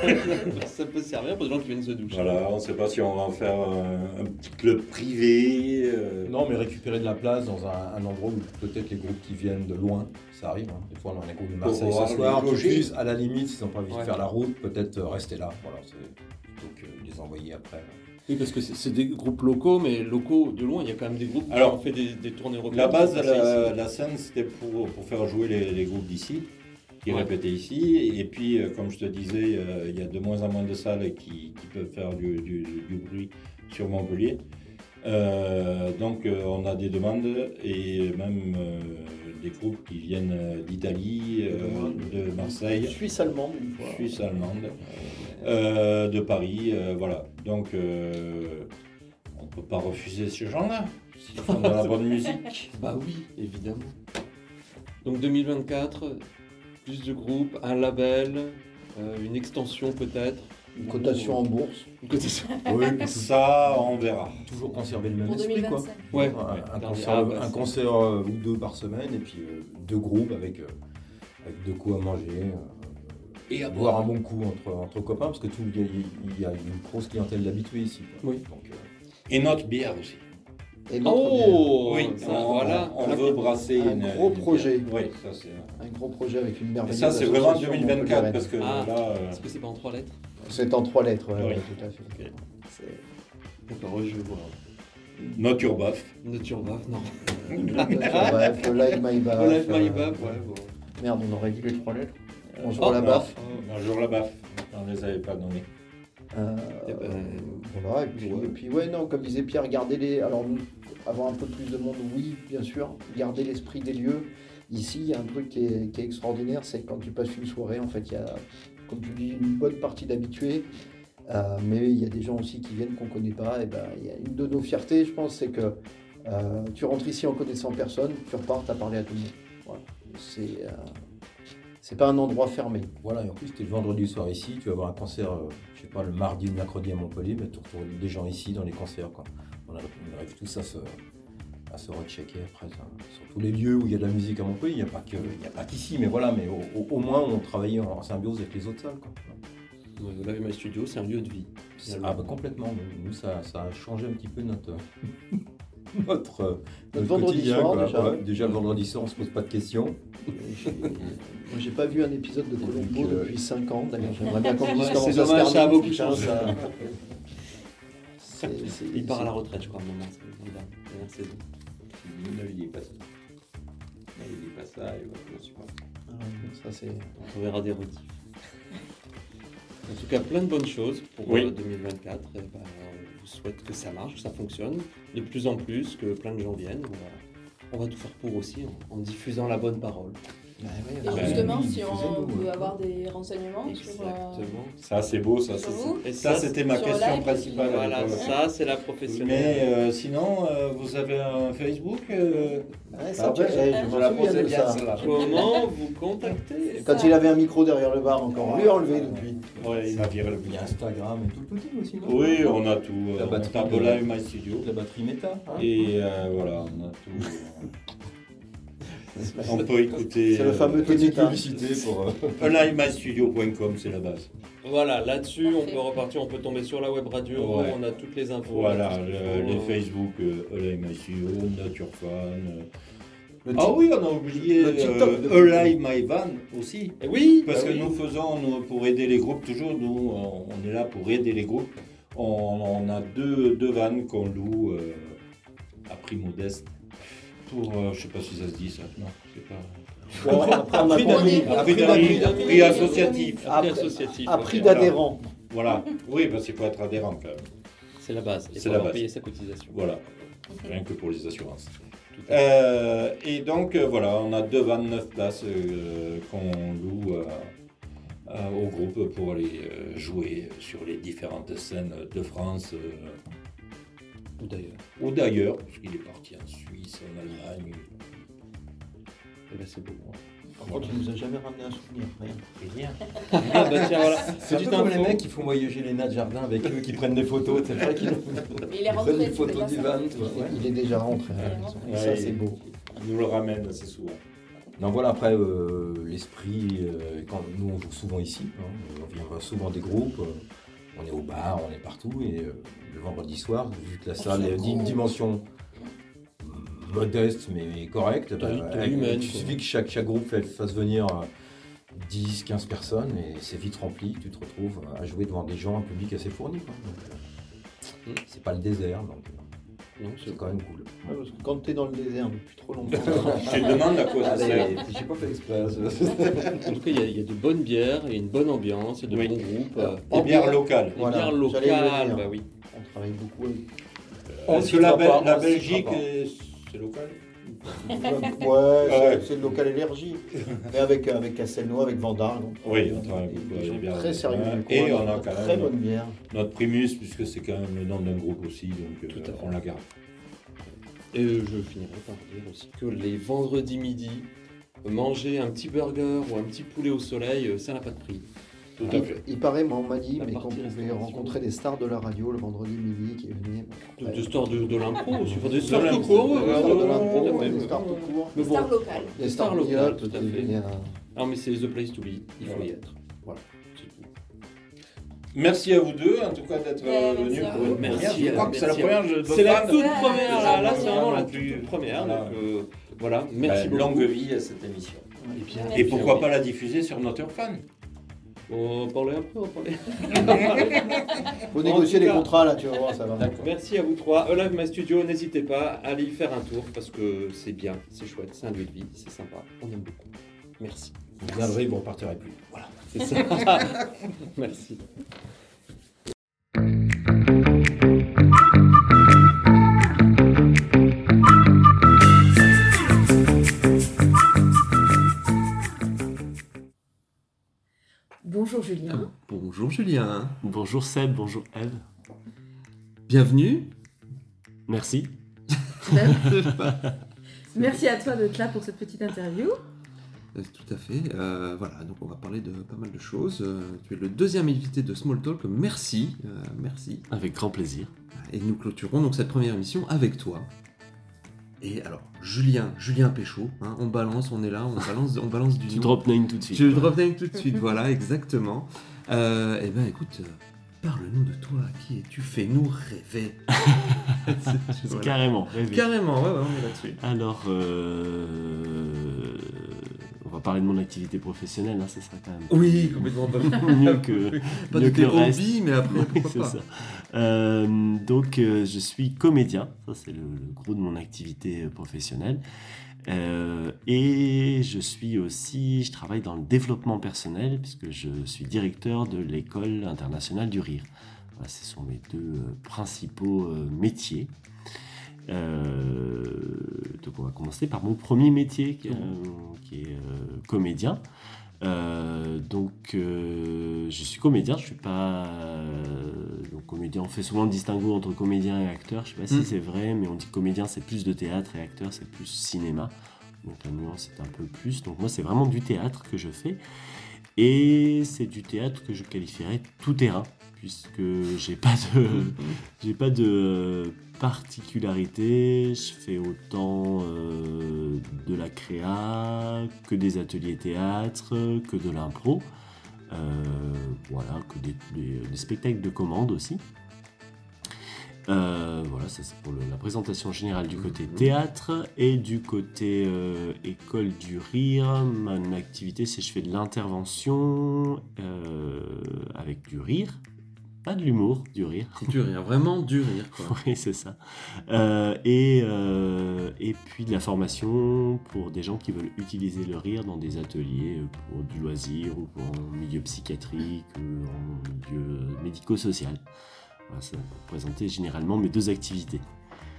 Speaker 1: ça peut servir pour des gens qui viennent se doucher.
Speaker 3: Voilà, on ne sait pas si on va en faire un, un petit club privé. euh,
Speaker 5: Non, mais récupérer de la place dans un, un endroit où peut-être les groupes qui viennent de loin, ça arrive. hein. Des fois, on a un groupe de Marseille ce soir, puissent, à la limite, s'ils n'ont pas envie
Speaker 1: Ouais.
Speaker 5: de faire la route, peut-être euh, rester là. Voilà, c'est plutôt que de les envoyer après.
Speaker 1: Oui, parce que c'est des groupes locaux, mais locaux de loin, il y a quand même des groupes
Speaker 3: Alors,
Speaker 1: qui ont fait des, des tournées européennes.
Speaker 3: La base de la, scène, c'était pour, pour faire jouer les, les groupes d'ici, qui
Speaker 1: Ouais.
Speaker 3: répétaient ici. Et puis, euh, comme je te disais, euh, il y a de moins en moins de salles qui, qui peuvent faire du, du- du bruit sur Montpellier. Euh, donc, euh, on a des demandes et même euh, des groupes qui viennent d'Italie, de Marseille,
Speaker 4: Suisse allemande une fois.
Speaker 3: Suisse allemande, de Paris, voilà. Donc, on ne peut pas refuser ces gens-là s'ils font de la bonne musique.
Speaker 1: Bah oui, évidemment. Donc 2024, plus de groupes, un label, euh, une extension peut-être.
Speaker 4: Une cotation en bourse.
Speaker 1: Une cotation.
Speaker 5: Oui,
Speaker 3: Ça, on verra.
Speaker 5: toujours conserver le même
Speaker 2: Pour
Speaker 5: esprit, quoi.
Speaker 2: 2025.
Speaker 1: Ouais.
Speaker 5: Un, concert,
Speaker 1: Ah, bah,
Speaker 5: un
Speaker 1: c'est-
Speaker 5: concert, euh, ou deux par semaine, et puis euh, deux groupes avec, euh, avec de quoi manger. euh,
Speaker 3: Et à
Speaker 5: boire un bon coup entre, entre copains, parce que tout, il y, y a une grosse clientèle d'habitués ici. quoi.
Speaker 1: Oui.
Speaker 5: Donc, euh,
Speaker 3: Et notre bière aussi.
Speaker 4: Et notre bière.
Speaker 1: Oh
Speaker 3: oui,
Speaker 1: ça,
Speaker 3: on,
Speaker 1: voilà.
Speaker 3: on veut brasser
Speaker 4: Un
Speaker 3: une,
Speaker 4: gros
Speaker 3: une
Speaker 4: projet.
Speaker 3: bière. Oui, ça c'est.
Speaker 4: Un gros projet avec une
Speaker 3: Et
Speaker 4: merveilleuse
Speaker 3: ça c'est vraiment
Speaker 4: association
Speaker 3: 2024
Speaker 4: montpelliéraine.
Speaker 3: parce que
Speaker 1: Ah.
Speaker 3: là. euh,
Speaker 1: Est-ce que c'est pas en trois lettres
Speaker 4: C'est en trois lettres, ouais,
Speaker 3: Oui.
Speaker 4: ouais, tout à fait.
Speaker 1: Ok.
Speaker 4: C'est-
Speaker 1: D'accord, oui, je vois.
Speaker 3: Notre Urbaf.
Speaker 1: Nature Baf, non.
Speaker 4: Bref, Live My Baf.
Speaker 1: Oh, Live My
Speaker 4: euh,
Speaker 1: Baf, ouais, bon.
Speaker 4: Merde, on aurait dit les trois lettres. Bonjour
Speaker 1: Oh,
Speaker 4: la
Speaker 3: non.
Speaker 4: baffe.
Speaker 3: Bonjour la baffe. On les avait pas nommés.
Speaker 4: Euh,
Speaker 1: ben,
Speaker 4: voilà, et puis,
Speaker 1: ouais.
Speaker 4: et puis, ouais, non, comme disait Pierre, garder les. Alors, nous, avoir un peu plus de monde, oui, bien sûr. Garder l'esprit des lieux. Ici, il y a un truc qui est, qui est extraordinaire, c'est que quand tu passes une soirée, en fait, il y a, comme tu dis, une bonne partie d'habitués. euh, mais il y a des gens aussi qui viennent qu'on ne connaît pas. Et ben, une de nos fiertés, je pense, c'est que euh, tu rentres ici en connaissant personne, tu repars, tu as parlé à tout le monde. Voilà. C'est, euh, c'est pas un endroit fermé.
Speaker 5: voilà, et en plus, tu es le vendredi soir ici, tu vas avoir un concert, je sais pas, le mardi ou le mercredi à Montpellier, mais tu retrouves des gens ici dans les concerts. Quoi. On, arrive, on arrive tous à se, à se rechecker après, ça. sur tous les lieux où il y a de la musique à Montpellier. Il n'y a pas que- il y a pas qu'ici, mais voilà, mais au, au- au moins, on travaille en, symbiose avec les autres salles. Quoi.
Speaker 1: Ouais, My Studio, c'est un lieu de vie.
Speaker 5: Ah bah complètement, nous, ça, ça a changé un petit peu notre, notre, euh, notre
Speaker 4: vendredi soir,
Speaker 5: quoi.
Speaker 4: déjà.
Speaker 5: Ouais, déjà le vendredi soir, on se pose pas de questions.
Speaker 4: J'ai- Moi, j'ai pas vu un épisode de Colombo
Speaker 5: euh,
Speaker 4: depuis 5 ans. D'ailleurs, j'aimerais bien qu'on dise
Speaker 1: Ouais,
Speaker 4: comment
Speaker 1: c'est
Speaker 4: ça se
Speaker 1: dommage, ça a
Speaker 4: termine.
Speaker 1: beaucoup
Speaker 4: Putain, C'est- c'est-
Speaker 1: Il part à la retraite, je crois, à un moment. c'est la dernière saison.
Speaker 3: Ne lui dis pas ça. Ne lui dis pas ça, il va je sais pas.
Speaker 4: Ah, Ça, c'est.
Speaker 1: On verra des rediffs. En tout cas, plein de bonnes choses pour
Speaker 3: Oui.
Speaker 1: euh, 2024. Et ben, on vous souhaite que ça marche, que ça fonctionne de plus en plus, que plein de gens viennent. On va, on va tout faire pour aussi en, en diffusant la bonne parole.
Speaker 4: Ouais, ouais,
Speaker 2: Et
Speaker 4: ouais.
Speaker 2: justement,
Speaker 5: oui,
Speaker 2: si on veut
Speaker 5: ouais.
Speaker 2: avoir des renseignements sur, euh,
Speaker 1: Exactement.
Speaker 3: Ça c'est beau, ça.
Speaker 2: Sur
Speaker 1: Et
Speaker 3: Ça,
Speaker 1: ça,
Speaker 3: c'était ma
Speaker 2: sur
Speaker 3: question
Speaker 2: live,
Speaker 3: principale.
Speaker 1: Voilà,
Speaker 3: Ouais.
Speaker 1: ça c'est la
Speaker 3: Mais
Speaker 1: professionnelle.
Speaker 3: euh, sinon, euh, vous avez un Facebook euh,
Speaker 4: Ouais, ça,
Speaker 3: Ah
Speaker 4: tu- je me
Speaker 3: la posais bien,
Speaker 4: ça.
Speaker 1: Comment vous contacter
Speaker 4: Quand il avait un micro derrière le bar encore, on lui a enlevé depuis.
Speaker 3: Ouais, il m'a viré le
Speaker 5: Il y a Instagram et tout le petit aussi, non
Speaker 3: Oui, on a tout.
Speaker 5: La
Speaker 3: euh,
Speaker 5: batterie
Speaker 3: Live My Studio.
Speaker 5: La batterie méta. hein
Speaker 3: Et euh, voilà, on a tout. euh, on peut écouter.
Speaker 4: C'est le fameux
Speaker 5: Petite publicité pour. euh,
Speaker 3: c'est la base.
Speaker 1: Voilà, là-dessus on peut repartir, on peut tomber sur la web radio,
Speaker 3: Ouais.
Speaker 1: on a toutes les infos.
Speaker 3: Voilà, le- les Facebook, euh, Live My Studio, Nature Fan. euh.
Speaker 4: Le
Speaker 3: Ah oui, on a oublié
Speaker 4: le TikTok
Speaker 3: euh, My Van aussi.
Speaker 1: Eh oui,
Speaker 3: Parce
Speaker 1: bah
Speaker 3: que
Speaker 1: oui.
Speaker 3: nous faisons, nous, pour aider les groupes, toujours, nous, on on est là pour aider les groupes. On, on a deux, deux vannes qu'on loue euh, à prix modeste. Pour, euh, je sais pas si ça se dit ça, non, c'est pas.
Speaker 4: Bon, après, on a.
Speaker 3: À prix associatif.
Speaker 4: À d'adhérent.
Speaker 3: Voilà, oui, parce qu'il faut être adhérent quand même.
Speaker 1: C'est la base. Il
Speaker 3: C'est
Speaker 1: faut
Speaker 3: la base.
Speaker 1: payé sa cotisation.
Speaker 3: Voilà, rien que pour les assurances. Euh, et donc euh, voilà, on a deux 29 places euh, qu'on loue euh, euh, au groupe pour aller euh, jouer sur les différentes scènes de France euh,
Speaker 1: Ou d'ailleurs.
Speaker 3: ou d'ailleurs, parce qu'il est parti en Suisse, en Allemagne,
Speaker 1: Eh ben, c'est beau.
Speaker 4: Par contre, il nous a jamais ramené un souvenir. Rien.
Speaker 3: et rien.
Speaker 1: Ah bah tiens, voilà.
Speaker 5: C'est un peu comme les mecs qui font voyager les nains de jardin avec eux, qui prennent des photos. C'est vrai qu'ils
Speaker 2: il est
Speaker 5: ils prennent
Speaker 2: rentré,
Speaker 5: des photos du van. tu vois, ouais.
Speaker 4: Il est déjà rentré
Speaker 2: Ouais.
Speaker 4: Et
Speaker 3: Ouais,
Speaker 4: ça, c'est beau.
Speaker 3: Il nous le ramène assez souvent.
Speaker 5: Donc voilà, après, euh, l'esprit, euh, quand nous on joue souvent ici, hein, on vient souvent des groupes, euh, on est au bar, on est partout, et euh, le vendredi soir, vu que la salle est d'une dimension modeste mais correcte, bah, il suffit que chaque, chaque groupe fasse venir euh, 10, 15 personnes, et c'est vite rempli, tu te retrouves à jouer devant des gens, un public assez fourni. quoi. Euh,
Speaker 1: Mm.
Speaker 5: c'est pas le désert, donc euh,
Speaker 1: Non, c'est
Speaker 5: quand même cool.
Speaker 4: Ouais, parce que quand tu es dans le désert depuis trop longtemps,
Speaker 3: Je te demande à quoi ça sert.
Speaker 5: j'ai pas fait exprès.
Speaker 1: En tout cas, il y, y a de bonnes bières, il y a une bonne ambiance, il y a de
Speaker 3: Oui.
Speaker 1: bons groupes. euh,
Speaker 3: Des bières locales.
Speaker 1: des
Speaker 4: Voilà,
Speaker 1: bières locales, bah oui.
Speaker 4: on travaille beaucoup avec.
Speaker 5: On citera
Speaker 3: la, la Belgique, euh, c'est local
Speaker 4: Ouais, c'est- le local énergie. Mais avec, avec Castelnau, avec Vandar. donc,
Speaker 3: Oui,
Speaker 4: euh,
Speaker 3: on travaille beaucoup avec
Speaker 4: Très sérieux.
Speaker 3: Et on a quand
Speaker 4: Très
Speaker 3: même
Speaker 4: bonne bière.
Speaker 3: notre primus, puisque c'est quand même le nom d'un groupe aussi, donc euh,
Speaker 1: Tout à fait.
Speaker 3: on la garde.
Speaker 1: Et je finirai par dire aussi que les vendredis midi, manger un petit burger ou un petit poulet au soleil, euh, ça n'a pas de prix.
Speaker 3: Tout
Speaker 4: Il,
Speaker 3: à fait.
Speaker 4: il paraît, moi, on m'a dit,
Speaker 1: La
Speaker 4: mais qu'on pouvait rencontrer des stars de la radio le vendredi midi qui venaient.
Speaker 1: De, de stars de, de l'impro aussi, enfin, des
Speaker 3: De
Speaker 1: stars tout court.
Speaker 4: Des stars de l'impro, des stars tout court.
Speaker 1: Mais bon,
Speaker 2: Star locale.
Speaker 4: Des
Speaker 1: Des
Speaker 4: stars locales,
Speaker 1: locales, tout à fait. Non mais c'est the place to be, il faut y être. Voilà.
Speaker 3: Merci à vous deux, en tout cas, d'être euh,
Speaker 2: merci
Speaker 3: venus pour une première. Je crois que c'est la première. je dois
Speaker 1: C'est la toute première, là, c'est vraiment la
Speaker 3: Plus-
Speaker 1: toute première.
Speaker 3: Voilà.
Speaker 1: Donc euh, voilà, merci beaucoup.
Speaker 3: longue vie à cette émission.
Speaker 1: Et, bien,
Speaker 3: Et pourquoi pas la diffuser sur notre fan
Speaker 1: On va parler un peu, on va parler.
Speaker 4: Faut négocier les contrats là, tu vas voir, ça va.
Speaker 1: Merci à vous trois. Live My Studio, n'hésitez pas à aller y faire un tour parce que c'est bien, c'est chouette, c'est un lieu de vie, c'est sympa, on aime beaucoup. Merci.
Speaker 5: Vous viendrez, vous repartirez plus. Voilà.
Speaker 1: C'est ça. Merci.
Speaker 6: Bonjour Julien.
Speaker 1: Bonjour Julien.
Speaker 7: Bonjour Seb, bonjour Eve.
Speaker 1: Bienvenue.
Speaker 7: Merci.
Speaker 6: Merci à toi d'être là pour cette petite interview.
Speaker 1: Euh, Tout à fait. Euh, voilà, donc on va parler de pas mal de choses. Euh, tu es le deuxième invité de Small Talk. Merci, euh, merci.
Speaker 7: Avec grand plaisir.
Speaker 1: Et nous clôturons donc cette première émission avec toi. Et alors, Julien, Julien Péchaud, hein, on balance, on est là, on balance, on balance du
Speaker 7: Tu
Speaker 1: nom.
Speaker 7: drop name tout de suite.
Speaker 1: Je drop name tout de suite, voilà, exactement. Euh, eh ben écoute, euh, parle-nous de toi, qui es-tu? Fais-nous rêver. C'est- voilà.
Speaker 7: Carrément. rêver.
Speaker 1: Carrément, ouais, ouais, on est là-dessus.
Speaker 7: Alors, euh, on va parler de mon activité professionnelle, hein, ce sera quand même
Speaker 1: Oui, complètement pas.
Speaker 7: mieux que,
Speaker 1: Pas
Speaker 7: mieux
Speaker 1: de
Speaker 7: que
Speaker 1: tes hobbies, mais après, pourquoi
Speaker 7: C'est
Speaker 1: pas.
Speaker 7: ça. Euh, donc, euh, je suis comédien, ça c'est le, gros de mon activité euh, professionnelle. Et je suis aussi, je travaille dans le développement personnel, puisque je suis directeur de l'école internationale du rire. Ce sont mes deux principaux métiers. Donc on va commencer par mon premier métier qui, est, comédien. Euh, donc euh, je suis comédien, je suis pas euh, donc comédien. On fait souvent le distinguo entre comédien et acteur. Je sais pas si
Speaker 1: Mm.
Speaker 7: c'est vrai, mais on dit comédien c'est plus de théâtre et acteur c'est plus cinéma. Donc la nuance est un peu plus. Donc moi c'est vraiment du théâtre que je fais et c'est du théâtre que je qualifierais tout terrain puisque j'ai pas de j'ai pas de particularité. Je fais autant euh, de la créa que des ateliers théâtre, que de l'impro. Euh, voilà, que des, spectacles de commande aussi. Euh, voilà, ça c'est pour la présentation générale du côté théâtre et du côté école du rire. Mon activité, c'est je fais de l'intervention avec du rire, pas de l'humour, du rire.
Speaker 1: C'est du rire, vraiment du rire, quoi.
Speaker 7: Oui, c'est ça. Euh, et, euh, et puis de la formation pour des gens qui veulent utiliser le rire dans des ateliers euh, pour du loisir ou pour en milieu psychiatrique ou en milieu médico-social. Voilà, c'est pour présenter généralement mes deux activités.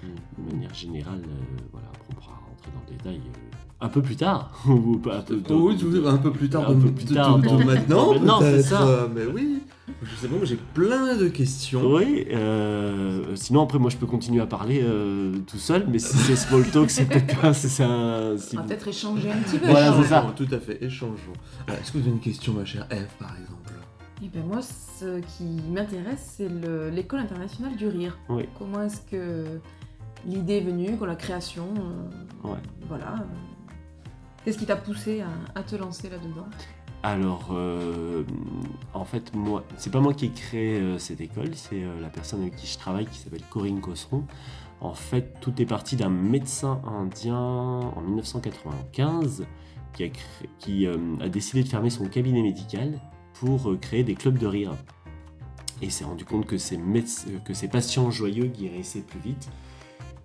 Speaker 7: De manière générale, euh, voilà, on pourra rentrer dans le détail euh, un peu plus tard. ou pas un peu
Speaker 1: Oh, oui, tout- un peu plus tard,
Speaker 7: Un
Speaker 1: de,
Speaker 7: peu plus
Speaker 1: de-
Speaker 7: tard,
Speaker 1: de- de
Speaker 7: dans-
Speaker 1: maintenant,
Speaker 7: Maintenant, c'est
Speaker 1: peut-être.
Speaker 7: ça.
Speaker 1: euh, mais oui, je sais pas, moi j'ai plein de questions.
Speaker 7: Oui, euh, sinon après moi je peux continuer à parler euh, tout seul, mais si c'est small talk, c'est peut-être pas. C'est un. si
Speaker 6: On va
Speaker 7: vous-
Speaker 6: peut-être échanger un petit peu.
Speaker 7: Voilà, c'est
Speaker 1: Échangeons,
Speaker 7: ça.
Speaker 1: Tout à fait, échangeons. Euh, Est-ce que vous avez une question, ma chère Eve, par exemple?
Speaker 6: Et ben moi, ce qui m'intéresse, c'est le- l'école internationale du rire.
Speaker 7: Oui.
Speaker 6: Comment est-ce que l'idée est venue, quoi, la création, euh,
Speaker 7: Ouais.
Speaker 6: voilà. Qu'est-ce qui t'a poussé à, à te lancer là-dedans?
Speaker 7: Alors, euh, en fait, moi, c'est pas moi qui ai créé euh, cette école, c'est euh, la personne avec qui je travaille qui s'appelle Corinne Cosseron. En fait, tout est parti d'un médecin indien en 1995 qui, a, cré- qui a décidé de fermer son cabinet médical pour créer des clubs de rire. Et s'est rendu compte que ses, que ses patients joyeux guérissaient plus vite.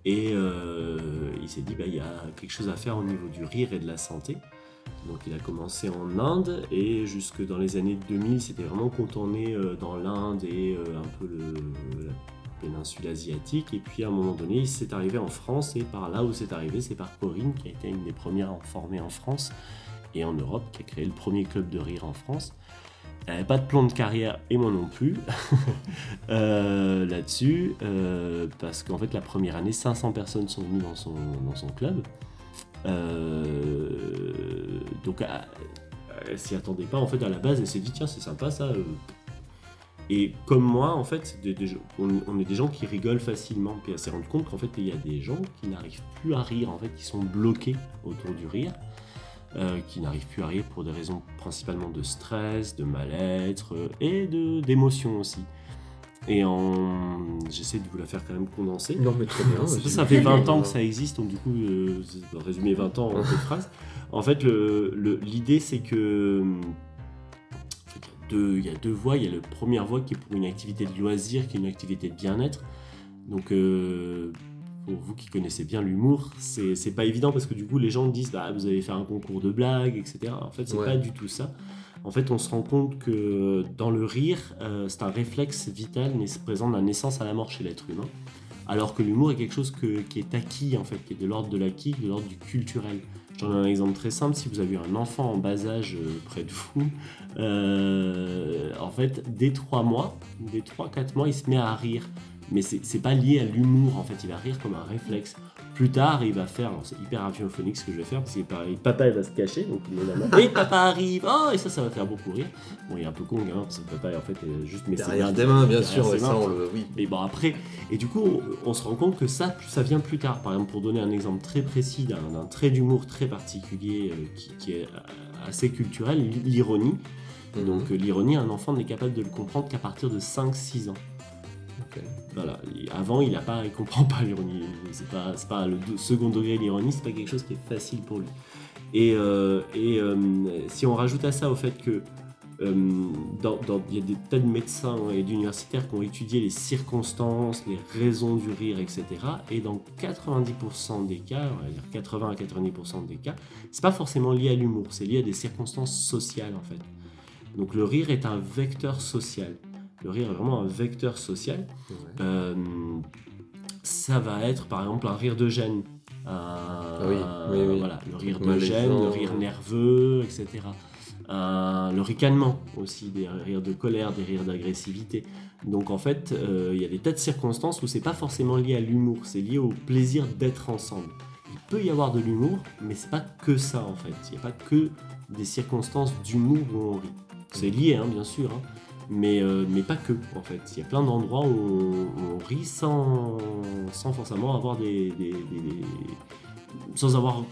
Speaker 7: Et euh, il s'est dit, bah, il y a quelque chose à faire au niveau du rire et de la santé. Donc il a commencé en Inde et jusque dans les années 2000, c'était vraiment contourné euh, dans l'Inde et euh, un peu la péninsule asiatique. Et puis à un moment donné, c'est arrivé en France. Et par là où c'est arrivé, c'est par Corinne, qui a été une des premières à en former en France et en Europe, qui a créé le premier club de rire en France. Elle n'avait pas de plan de carrière, et moi non plus, euh, là-dessus, euh, parce qu'en fait, la première année, 500 personnes sont venues dans son, dans son club. Euh, donc, elle s'y attendait pas, en fait, à la base, elle s'est dit, tiens, c'est sympa ça. Et comme moi, en fait, on, on est des gens qui rigolent facilement. Puis elle s'est rendue compte qu'en fait, il y a des gens qui n'arrivent plus à rire, en fait, qui sont bloqués autour du rire euh, qui n'arrivent plus à rire pour des raisons principalement de stress, de mal-être euh, et de d'émotion aussi. Et en... j'essaie de vous la faire quand même condenser.
Speaker 1: Non, mais très bien.
Speaker 7: Ça, fait 20 ans que ça existe, donc du coup, euh, résumer 20 ans en deux phrases. En fait, le- le- l'idée, c'est que en fait, il y a deux- il y a deux voies. Il y a la première voie qui est pour une activité de loisir, qui est une activité de bien-être. Donc, euh, pour vous qui connaissez bien l'humour, c'est pas évident parce que du coup, les gens disent bah, vous allez faire un concours de blagues, etc. En fait, c'est
Speaker 1: Ouais.
Speaker 7: pas du tout ça. En fait, on se rend compte que dans le rire, euh, c'est un réflexe vital, mais se présente de la naissance à la mort chez l'être humain. Alors que l'humour est quelque chose que- qui est acquis, en fait, qui est de l'ordre de l'acquis, de l'ordre du culturel. J'en ai un exemple très simple. Si vous avez un enfant en bas âge euh, près de vous, euh, en fait, dès 3 mois, dès 3-4 mois, il se met à rire. Mais c'est pas lié à l'humour, en fait, il va rire comme un réflexe. Plus tard, il va faire, c'est hyper radiophonique ce que je vais faire, parce que pareil, papa il va se cacher, donc il est là, et papa arrive, oh, et ça, ça va faire beaucoup rire. Bon, il est un peu con, gamin, parce que papa, en fait, est juste mais
Speaker 1: Derrière des mains, bien sûr, ouais, ça, on le. Oui.
Speaker 7: Mais bon, après, et du coup, on, on se rend compte que ça, ça vient plus tard. Par exemple, pour donner un exemple très précis d'un trait d'humour très particulier euh, qui, qui est euh, assez culturel, l'ironie.
Speaker 1: Mhm.
Speaker 7: Donc, euh, l'ironie, un enfant n'est capable de le comprendre qu'à partir de 5-6 ans. Voilà. Avant, il a pas, il comprend pas l'ironie. C'est pas, pas le second degré de l'ironie, c'est pas quelque chose qui est facile pour lui. Et, euh, et euh, si on rajoute à ça au fait que euh, il y a des tas de médecins et d'universitaires qui ont étudié les circonstances, les raisons du rire, etc. Et dans 90% des cas, on va dire 80 à 90% des cas, c'est pas forcément lié à l'humour, c'est lié à des circonstances sociales en fait. Donc le rire est un vecteur social. Le rire est vraiment un vecteur social. Euh, ça va être par exemple un rire de gêne. Un-
Speaker 1: oui, oui, oui.
Speaker 7: Voilà, le rire de gêne, le rire nerveux, etc. Un- le ricanement aussi, des rires de colère, des rires d'agressivité. Donc en fait, euh, il y a des tas de circonstances où c'est pas forcément lié à l'humour, c'est lié au plaisir d'être ensemble. Il peut y avoir de l'humour, mais c'est pas que ça en fait. Il n'y a pas que des circonstances d'humour où on rit. C'est lié, hein, bien sûr, hein, mais, euh, mais pas que en fait. Il y a plein d'endroits où on, où on rit sans, sans forcément avoir des, des- des- des- sans avoir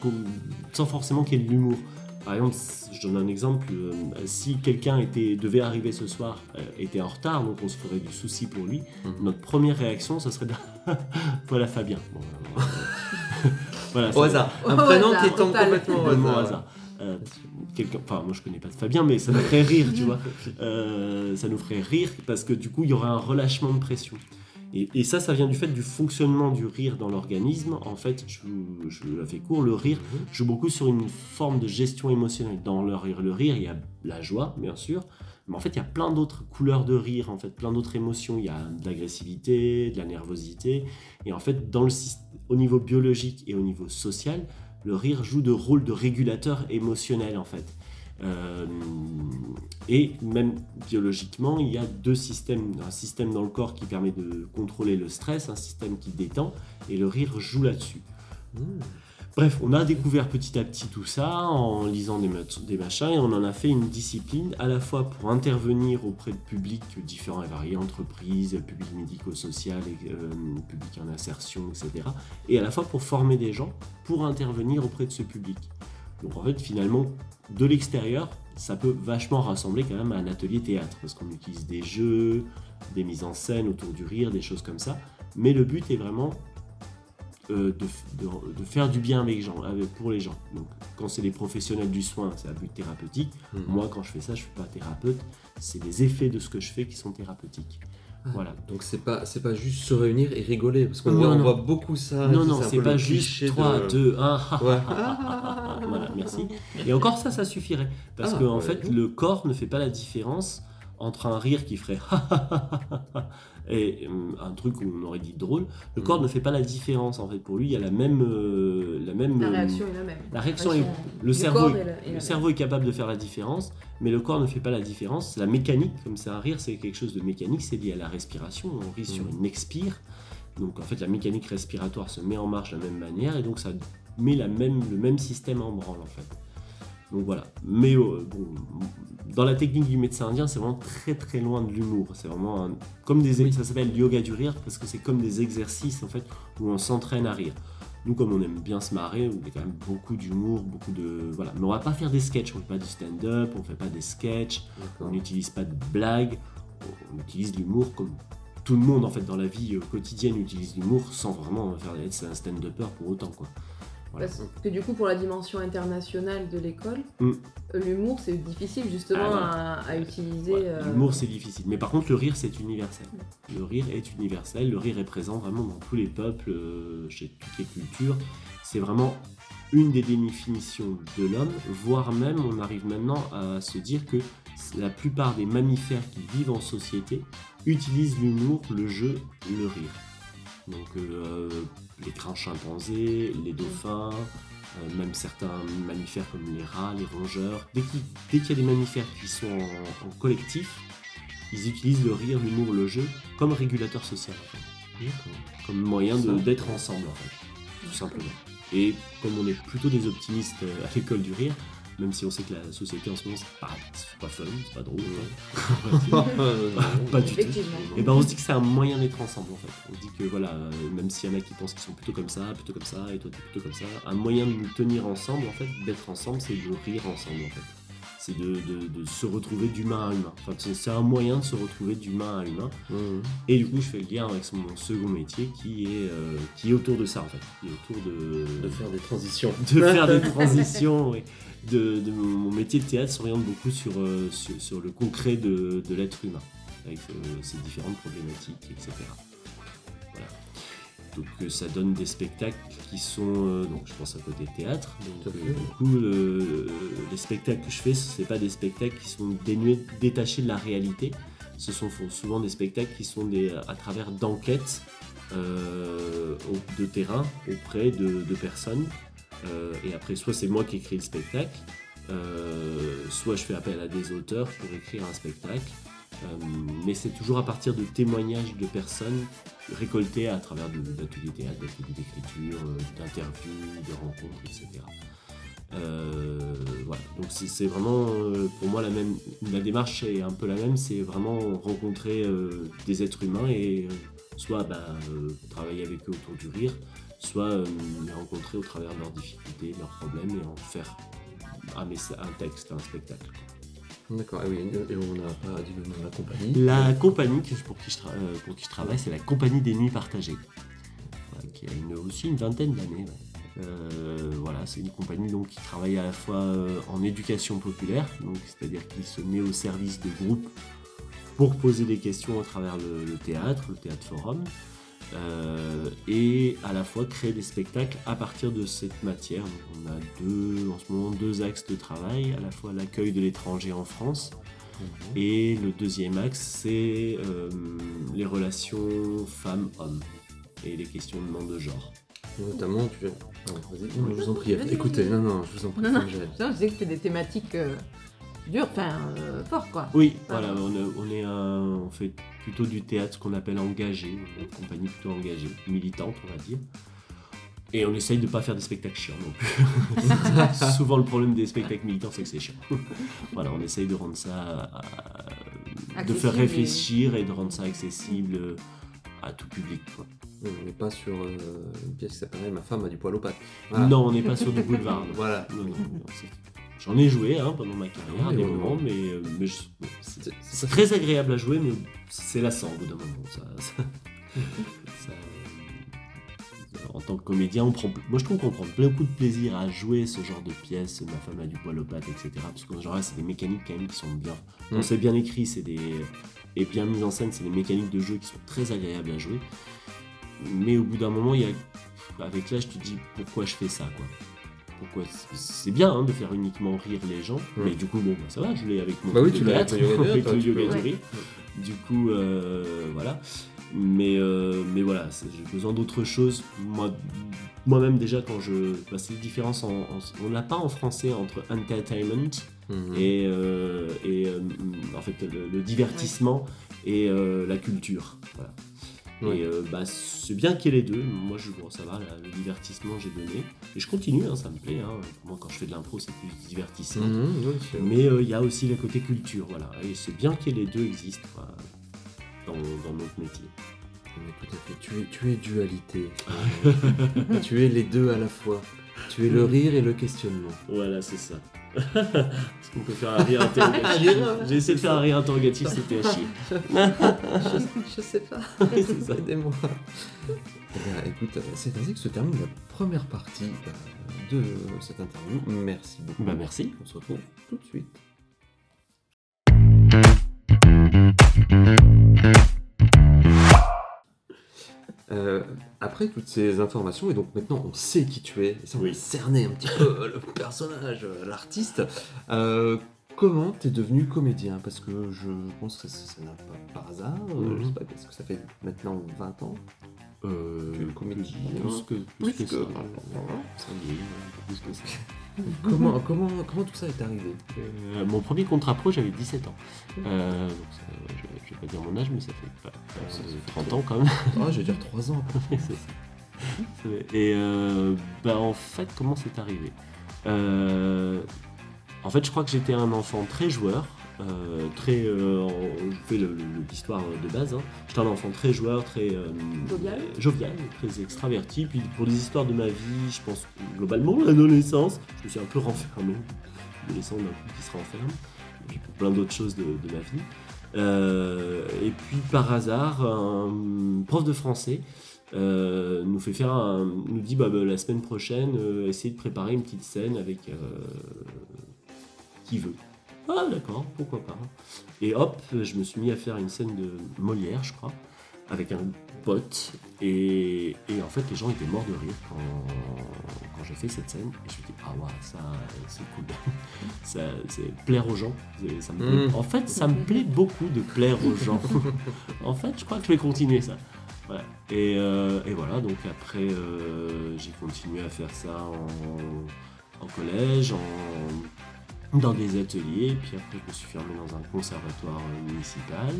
Speaker 7: sans forcément qu'il y ait de l'humour. Par exemple, je donne un exemple, euh, si quelqu'un était devait arriver ce soir, euh, était en retard, donc on se ferait du souci pour lui,
Speaker 1: Mhm.
Speaker 7: notre première réaction, ça serait de voilà Fabien. Bon, euh, voilà,
Speaker 1: Au
Speaker 7: c'est-
Speaker 1: hasard. Un prénom qui tombe
Speaker 6: total.
Speaker 1: complètement au
Speaker 7: Complètement au
Speaker 1: hasard.
Speaker 7: Euh, quelqu'un, enfin moi je connais pas de Fabien, mais ça nous ferait rire, tu vois. Euh, ça nous ferait rire parce que du coup il y aurait un relâchement de pression. Et, et ça, ça vient du fait du fonctionnement du rire dans l'organisme. En fait, je, je la fais court, le rire joue beaucoup sur une forme de gestion émotionnelle. Dans le rire, le rire, il y a la joie, bien sûr, mais en fait, il y a plein d'autres couleurs de rire, en fait, plein d'autres émotions. Il y a de l'agressivité, de la nervosité. Et en fait, dans le, au niveau biologique et au niveau social, le rire joue de rôle de régulateur émotionnel, en fait. Euh, et même biologiquement, il y a deux systèmes. Un système dans le corps qui permet de contrôler le stress, un système qui détend, et le rire joue là-dessus.
Speaker 1: Mmh.
Speaker 7: Bref, on a découvert petit à petit tout ça en lisant des, des machins et on en a fait une discipline à la fois pour intervenir auprès de publics différents et variés, entreprises, public médico-social, euh, public en insertion, etc. Et à la fois pour former des gens pour intervenir auprès de ce public. Donc en fait, finalement, de l'extérieur, ça peut vachement rassembler quand même un atelier théâtre parce qu'on utilise des jeux, des mises en scène autour du rire, des choses comme ça. Mais le but est vraiment euh, de, de- de faire du bien avec gens, avec- pour les gens. Donc, quand c'est les professionnels du soin, c'est à but thérapeutique.
Speaker 1: Mhm.
Speaker 7: Moi, quand je fais ça, je suis pas thérapeute. C'est les effets de ce que je fais qui sont thérapeutiques. Voilà.
Speaker 1: Donc c'est pas c'est pas juste se réunir et rigoler parce qu'on voit, voit beaucoup ça.
Speaker 7: non, non, c'est pas juste
Speaker 1: cliché
Speaker 7: 3,
Speaker 1: de-
Speaker 7: 2, 1.
Speaker 1: Ouais.
Speaker 7: voilà, merci. Et encore ça, ça suffirait. Parce
Speaker 1: Ah,
Speaker 7: que en
Speaker 1: ouais.
Speaker 7: fait, le corps ne fait pas la différence entre un rire qui ferait et euh, un truc où on aurait dit drôle, le corps ne fait pas la différence en fait. Pour lui, il y a la même, euh, la même.
Speaker 6: La
Speaker 7: euh,
Speaker 6: réaction est la même.
Speaker 7: la réaction est, le cerveau, est-
Speaker 6: est la- est la
Speaker 7: le
Speaker 6: même.
Speaker 7: cerveau est capable de faire la différence, mais le corps ne fait pas la différence. La mécanique, comme c'est un rire, c'est quelque chose de mécanique, c'est lié à la respiration. On rit sur
Speaker 1: Mhm.
Speaker 7: une expire, donc en fait la mécanique respiratoire se met en marche de la même manière, et donc ça met la même, le même système en branle en fait. Donc voilà. Mais euh, bon, dans la technique du médecin indien, c'est vraiment très très loin de l'humour. C'est vraiment un- comme des, ça s'appelle yoga du rire parce que c'est comme des exercices en fait où on s'entraîne à rire. Nous, comme on aime bien se marrer, on a quand même beaucoup d'humour, beaucoup de voilà. Mais on va pas faire des sketchs. On fait pas du stand-up, on fait pas des sketchs, on n'utilise pas de blagues. On, on utilise l'humour comme tout le monde en fait dans la vie euh, quotidienne utilise l'humour sans vraiment faire être un stand-upper pour autant quoi. Voilà.
Speaker 6: Parce que du coup, pour la dimension internationale de l'école,
Speaker 7: Mm.
Speaker 6: l'humour, c'est difficile justement
Speaker 7: Ah,
Speaker 6: à, à utiliser.
Speaker 7: Ouais,
Speaker 6: euh,
Speaker 7: L'humour c'est difficile, mais par contre le rire c'est universel. Le rire est universel, le rire est présent vraiment dans tous les peuples, euh, chez toutes les cultures. C'est vraiment une des définitions de l'homme, voire même on arrive maintenant à se dire que la plupart des mammifères qui vivent en société utilisent l'humour, le jeu, le rire. Donc euh, les grands chimpanzés, les dauphins, euh, même certains mammifères comme les rats, les rongeurs. Dès qu'il y a des mammifères qui sont en, en collectif, ils utilisent le rire, l'humour, le jeu comme régulateur social, en fait. comme moyen d'être ensemble, en fait, tout simplement. Et comme on est plutôt des optimistes euh, à l'école du rire, même si on sait que la société en ce moment c'est pas, c'est pas fun, c'est pas drôle, pas du tout. Et ben on se dit que c'est un moyen d'être ensemble en fait. On se dit que voilà, même s'il y en a qui pensent qu'ils sont plutôt comme ça, plutôt comme ça, et toi t'es plutôt comme ça, un moyen de nous tenir ensemble en fait, d'être ensemble, c'est de rire ensemble en fait. C'est de, de- de se retrouver d'humain à humain. Enfin, c'est c'est un moyen de se retrouver d'humain à humain. Et du coup, je fais le lien avec mon second métier qui est, euh, qui est autour de ça en fait. Qui est autour de,
Speaker 1: De faire des transitions.
Speaker 7: de faire des transitions. oui. De, de- mon métier de théâtre s'oriente beaucoup sur, euh, sur, sur le concret de, de l'être humain, avec euh, ses différentes problématiques, etc. Voilà. Donc euh, ça donne des spectacles qui sont, donc je pense à côté théâtre. Donc, du coup, le- les spectacles que je fais, ce n'est pas des spectacles qui sont dénués, détachés de la réalité. Ce sont souvent des spectacles qui sont des, à travers d'enquêtes euh, de terrain auprès de, de personnes. Euh, et après, soit c'est moi qui écris le spectacle, euh, soit je fais appel à des auteurs pour écrire un spectacle. Euh, mais c'est toujours à partir de témoignages de personnes récoltés à travers de- d'ateliers théâtre, d'ateliers d'écriture, d'interviews, de rencontres, etc. Voilà. Donc c'est vraiment pour moi la même, la démarche est un peu la même, c'est vraiment rencontrer des êtres humains et soit bah, travailler avec eux autour du rire, soit euh, les rencontrer au travers de leurs difficultés, de leurs problèmes et en faire un, texte, un spectacle.
Speaker 1: D'accord, ah oui, et on n'a pas dit le nom de la compagnie.
Speaker 7: La compagnie que- pour, qui je tra- euh, pour qui je travaille, c'est la Compagnie des Nuits Partagées, qui a une- aussi une vingtaine d'années. Euh, voilà, c'est une compagnie donc, qui travaille à la fois en éducation populaire, c'est-à-dire qui se met au service de groupes pour poser des questions à travers le, le théâtre, le théâtre forum, euh, et à la fois créer des spectacles à partir de cette matière. Donc, on a deux, en ce moment deux axes de travail, à la fois l'accueil de l'étranger en France, et le deuxième axe, c'est euh, les relations femmes-hommes et les questionnements de genre.
Speaker 1: Notamment, tu. Pardon, vas-y, non, je vous en prie, écoutez, non, non, je vous en prie,
Speaker 6: Non, non. Non, je disais que c'était des thématiques euh, dures, enfin euh, fortes quoi.
Speaker 7: Oui, voilà, on, est- on est un- on fait plutôt du théâtre qu'on appelle engagé, une compagnie plutôt engagée, militante, on va dire. Et on essaye de pas faire des spectacles chiants non plus. Souvent le problème des spectacles militants, c'est que c'est chiant. voilà, on essaye de rendre ça, euh, de faire
Speaker 6: et-
Speaker 7: réfléchir et de rendre ça accessible à tout public. quoi.
Speaker 1: On n'est pas sur euh, une pièce qui s'appelle Ma femme a du poil aux pattes. Voilà.
Speaker 7: Non, on n'est pas sur du boulevard.
Speaker 1: Voilà.
Speaker 7: Non, non, non, c'est- J'en ai joué hein, pendant ma carrière, à
Speaker 1: Oui,
Speaker 7: des moments, mais, euh, mais je- bon, c'est très agréable à jouer, mais c'est lassant au bout d'un moment. Ça, ça- ça- en tant que comédien, on prend, moi je trouve qu'on prend beaucoup de plaisir à jouer ce genre de pièces, Ma femme a du poil aux pattes, etc. Parce que genre, c'est des mécaniques quand même qui sont bien. Quand
Speaker 1: Mm.
Speaker 7: c'est bien écrit, c'est des et bien mis en scène, c'est des mécaniques de jeu qui sont très agréables à jouer. Mais au bout d'un moment, il y a, avec l'âge, tu te dis pourquoi je fais ça, quoi? Pourquoi c'est bien hein, de faire uniquement rire les gens,
Speaker 1: Mm.
Speaker 7: mais du coup bon, bah, ça va, je l'ai avec mon
Speaker 1: Bah oui, tu l'as avec
Speaker 7: théâtre,
Speaker 1: le yoga du
Speaker 7: rire. Du coup, euh, voilà. Mais, euh, mais voilà, j'ai besoin d'autre chose. Moi, moi-même, déjà, quand je. Bah, c'est la différence en, en- On n'a pas en français entre entertainment
Speaker 1: Mhm.
Speaker 7: et, euh, et euh, en fait le, le divertissement et euh, la culture. Voilà.
Speaker 1: Ouais.
Speaker 7: Et euh, bah, c'est bien qu'il y ait les deux. Moi, je, bon, ça va, là, le divertissement, j'ai donné. Et je continue, hein, ça me plaît. hein. Moi, quand je fais de l'impro, c'est plus divertissement.
Speaker 1: Mhm, oui,
Speaker 7: Mais euh, il y a aussi le côté culture, voilà. Et c'est bien que les deux existent quoi, dans, dans notre métier.
Speaker 1: Mais tout à fait. Tu es, tu es dualité. tu es les deux à la fois. Tu es le rire et le questionnement.
Speaker 7: Voilà, c'est ça. Est-ce qu'on peut faire un rire interrogatif J'ai essayé de faire un rire interrogatif, c'était à chier.
Speaker 1: je, je sais pas.
Speaker 7: C'est ça.
Speaker 1: Aidez-moi. Eh bien, écoute, c'est ainsi que se termine la première partie euh, de cette interview. Merci beaucoup.
Speaker 7: Bah, merci.
Speaker 1: On se retrouve tout de suite. Euh, après toutes ces informations, et donc maintenant on sait qui tu es, et ça on
Speaker 7: Oui.
Speaker 1: va cerner un petit peu le personnage, euh, l'artiste, euh, comment t'es devenu comédien? Parce que je pense que ça n'a pas par hasard, euh,
Speaker 7: Mhm.
Speaker 1: je sais pas, est-ce que ça fait maintenant 20 ans
Speaker 7: Euh,
Speaker 1: comédien.
Speaker 7: Plus que, plus
Speaker 1: Plus
Speaker 7: que,
Speaker 1: que-
Speaker 7: ça. Plus que
Speaker 1: comment, comment, comment tout ça est arrivé?
Speaker 7: Euh, mon premier contrat pro, j'avais 17 ans. Euh, donc ça, je, je vais pas dire mon âge, mais ça fait pas, pas,
Speaker 1: Ça
Speaker 7: euh,
Speaker 1: fait
Speaker 7: 30 ans quand même.
Speaker 1: Ah, je vais dire 3 ans.
Speaker 7: Et euh, bah, en fait, comment c'est arrivé? En fait, je crois que j'étais un enfant très joueur. euh, très, euh, je fais l'histoire de base. hein. J'étais un enfant très joueur, très euh,
Speaker 6: Jovial.
Speaker 7: jovial, très extraverti. Puis pour les histoires de ma vie, je pense globalement l'adolescence, je me suis un peu renfermé. Coup qui se renferme. Et puis pour plein d'autres choses de, de ma vie. Euh, et puis par hasard, un prof de français euh, nous fait faire un, nous dit bah, bah, la semaine prochaine, euh, essayez de préparer une petite scène avec qui veut. Ah d'accord, pourquoi pas. Et hop, je me suis mis à faire une scène de Molière, je crois, avec un pote. Et, et en fait, les gens étaient morts de rire quand, quand j'ai fait cette scène. Et je me dis, ah ouais, ça, c'est cool. ça, c'est plaire aux gens. Ça me.
Speaker 1: Mm.
Speaker 7: En fait, ça me plaît beaucoup de plaire aux gens. en fait, je crois que je vais continuer ça. Voilà. Et, euh, et voilà, donc après, euh, j'ai continué à faire ça en, en collège, en, dans des ateliers, puis après, je me suis fermé dans un conservatoire euh, municipal.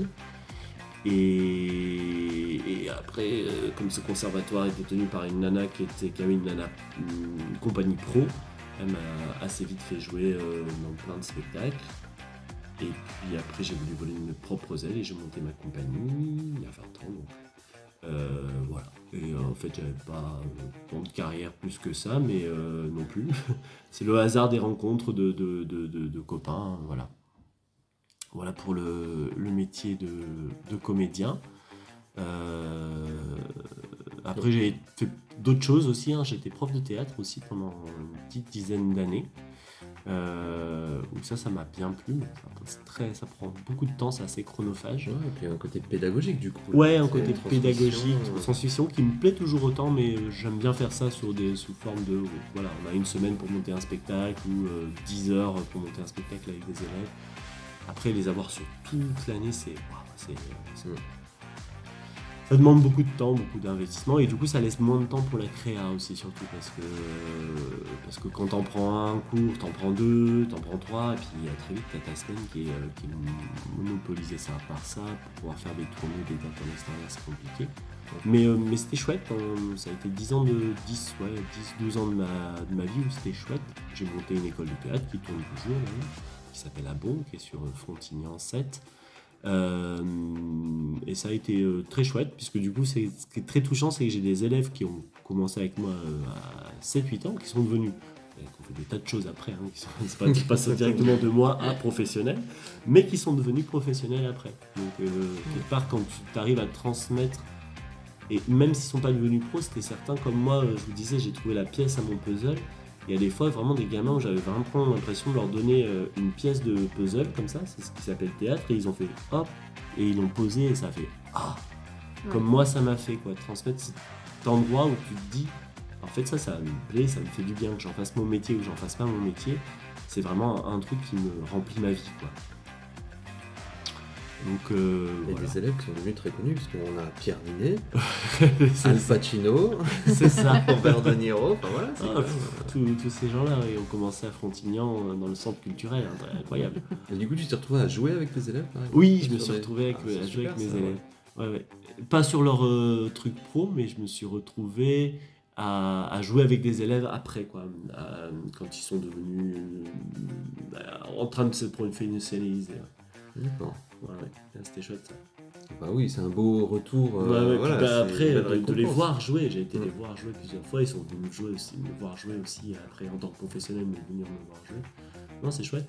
Speaker 7: Et, après, euh, comme ce conservatoire était tenu par une nana qui était quand même une nana, une compagnie pro, elle m'a assez vite fait jouer euh, dans plein de spectacles. Et puis après, j'ai voulu voler mes propres ailes et j'ai monté ma compagnie il y a 20 ans. Donc, euh, voilà. Et euh, en fait, j'avais pas euh, tant de carrière plus que ça, mais non plus. C'est le hasard des rencontres de, de, de- copains. Voilà. Voilà pour le, le métier de, comédien. Après, j'ai fait d'autres choses aussi. hein. Été prof de théâtre aussi pendant une petite dizaine d'années. Euh, ça, ça m'a bien plu. mais ça- C'est très, ça prend beaucoup de temps, c'est assez chronophage.
Speaker 1: Ouais, et puis un côté pédagogique du coup.
Speaker 7: Ouais, un côté pédagogique, transmission qui me plaît toujours autant, mais j'aime bien faire ça sur des, sous forme de. Voilà, on a une semaine pour monter un spectacle ou euh, 10 heures pour monter un spectacle avec des élèves. Après, les avoir sur toute l'année, c'est. waouh, c'est-. Ça demande beaucoup de temps, beaucoup d'investissement, et du coup, ça laisse moins de temps pour la créa aussi, surtout parce que, parce que quand t'en prends un cours, t'en prends deux, t'en prends trois, et puis euh, très vite, t'as ta est, euh, qui est monopolisée ça par ça, pour pouvoir faire des tournées, des dates en extérieur, c'est compliqué. Mais, euh, mais c'était chouette, hein. ça a été 10 ans de 10, ouais, 10, 12 ans de ma, de ma vie où c'était chouette. J'ai monté une école de théâtre qui tourne toujours, d'ailleurs, qui s'appelle Abon, qui est sur Frontignan 7. Euh, et ça a été euh, très chouette, puisque du coup, c'est, ce qui est très touchant, c'est que j'ai des élèves qui ont commencé avec moi euh, à 7-8 ans, qui sont devenus, ont fait des tas de choses après, hein, qui passent directement de moi à professionnel, mais qui sont devenus professionnels après. Donc, euh, quelque part, quand tu arrives à transmettre, et même s'ils sont pas devenus pros, c'était certains comme moi, je vous disais, j'ai trouvé la pièce à mon puzzle. Il y a des fois vraiment des gamins où j'avais vraiment l'impression de leur donner euh, une pièce de puzzle comme ça, c'est ce qui s'appelle théâtre, et ils ont fait hop, et ils l'ont posé et ça a fait ah, comme moi ça m'a fait quoi, transmettre cet endroit où tu te dis, en fait ça, ça me plaît, ça me fait du bien que j'en fasse mon métier ou que j'en fasse pas mon métier, c'est vraiment un, un truc qui me remplit ma vie quoi. Donc, euh,
Speaker 1: Et
Speaker 7: voilà.
Speaker 1: des élèves qui sont devenus très connus, puisqu'on a Pierre
Speaker 7: C'est
Speaker 1: Al. Pacino,
Speaker 7: C'est ça.
Speaker 1: Robert De Niro, enfin voilà.
Speaker 7: Ah, pff, tous, tous ces gens-là ils ont commencé à Frontignan euh, dans le centre culturel, hein, incroyable.
Speaker 1: Et du coup, tu t'es retrouvé à jouer avec tes élèves
Speaker 7: Oui, je me suis retrouvé avec,
Speaker 1: Ah, c'est
Speaker 7: à jouer
Speaker 1: super,
Speaker 7: avec mes
Speaker 1: ça,
Speaker 7: élèves. Ouais, ouais. Pas sur leur euh, truc pro, mais je me suis retrouvé à, à jouer avec des élèves après, quoi, à- quand ils sont devenus euh, en train de se professionnaliser.
Speaker 1: D'accord.
Speaker 7: Ouais. C'était chouette ça.
Speaker 1: Bah oui, c'est un beau retour. Euh,
Speaker 7: ouais,
Speaker 1: voilà,
Speaker 7: bah, après, de, de les voir jouer, j'ai été
Speaker 1: Mm.
Speaker 7: les voir jouer plusieurs fois, ils sont venus jouer aussi, me voir jouer aussi après en tant que professionnel, mais venir me voir jouer. Non, c'est chouette.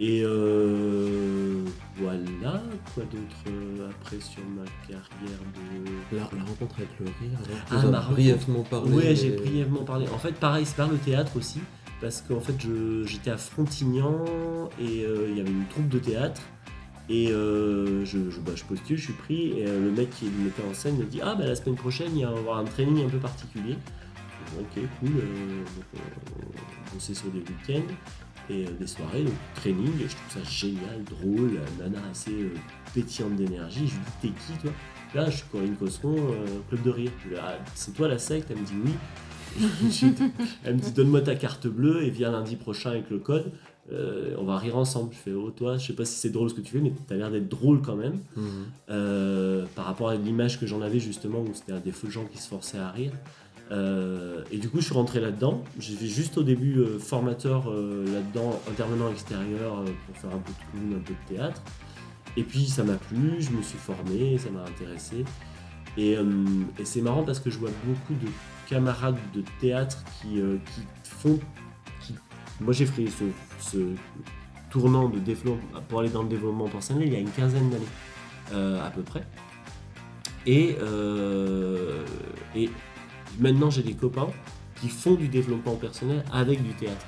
Speaker 7: Et euh, voilà, quoi d'autre euh, après sur ma carrière de.
Speaker 1: La, la rencontre avec le rire,
Speaker 7: Ah, ma
Speaker 1: brièvement parlé.
Speaker 7: Ouais, j'ai brièvement parlé. En fait, pareil, c'est par le théâtre aussi, parce qu'en fait, j'étais à Frontignan et euh, il y avait une troupe de théâtre. Et euh, bah, je postule, je suis pris, et euh, le mec qui me mettait en scène me dit Ah, bah la semaine prochaine, il va y avoir un training un peu particulier. Ok, cool. euh, donc, euh, bosser sur des week-ends et des soirées, donc training, je trouve ça génial, drôle, nana assez pétillante d'énergie. Je lui dis T'es qui toi? Là, je suis Corinne Cosseron, euh, Club de Rire. Ah, c'est toi la secte? Elle me dit oui. Elle me dit Donne-moi ta carte bleue et viens lundi prochain avec le code. Euh, on va rire ensemble. Je fais Oh, toi, je sais pas si c'est drôle ce que tu fais, mais t'as l'air d'être drôle quand même.
Speaker 1: Mhm.
Speaker 7: Euh, par rapport à l'image que j'en avais justement, où c'était des feux gens qui se forçaient à rire. Euh, et du coup, je suis rentré là-dedans. Fait juste au début formateur là-dedans, intervenant extérieur pour faire un peu de clown, un peu de théâtre. Et puis ça m'a plu, je me suis formé, ça m'a intéressé. Et, et c'est marrant parce que je vois beaucoup de camarades de théâtre qui, qui font. Moi j'ai fait ce, ce tournant de développement pour aller dans le développement personnel il y a une quinzaine d'années euh, à peu près. Et, euh, et maintenant j'ai des copains qui font du développement personnel avec du théâtre.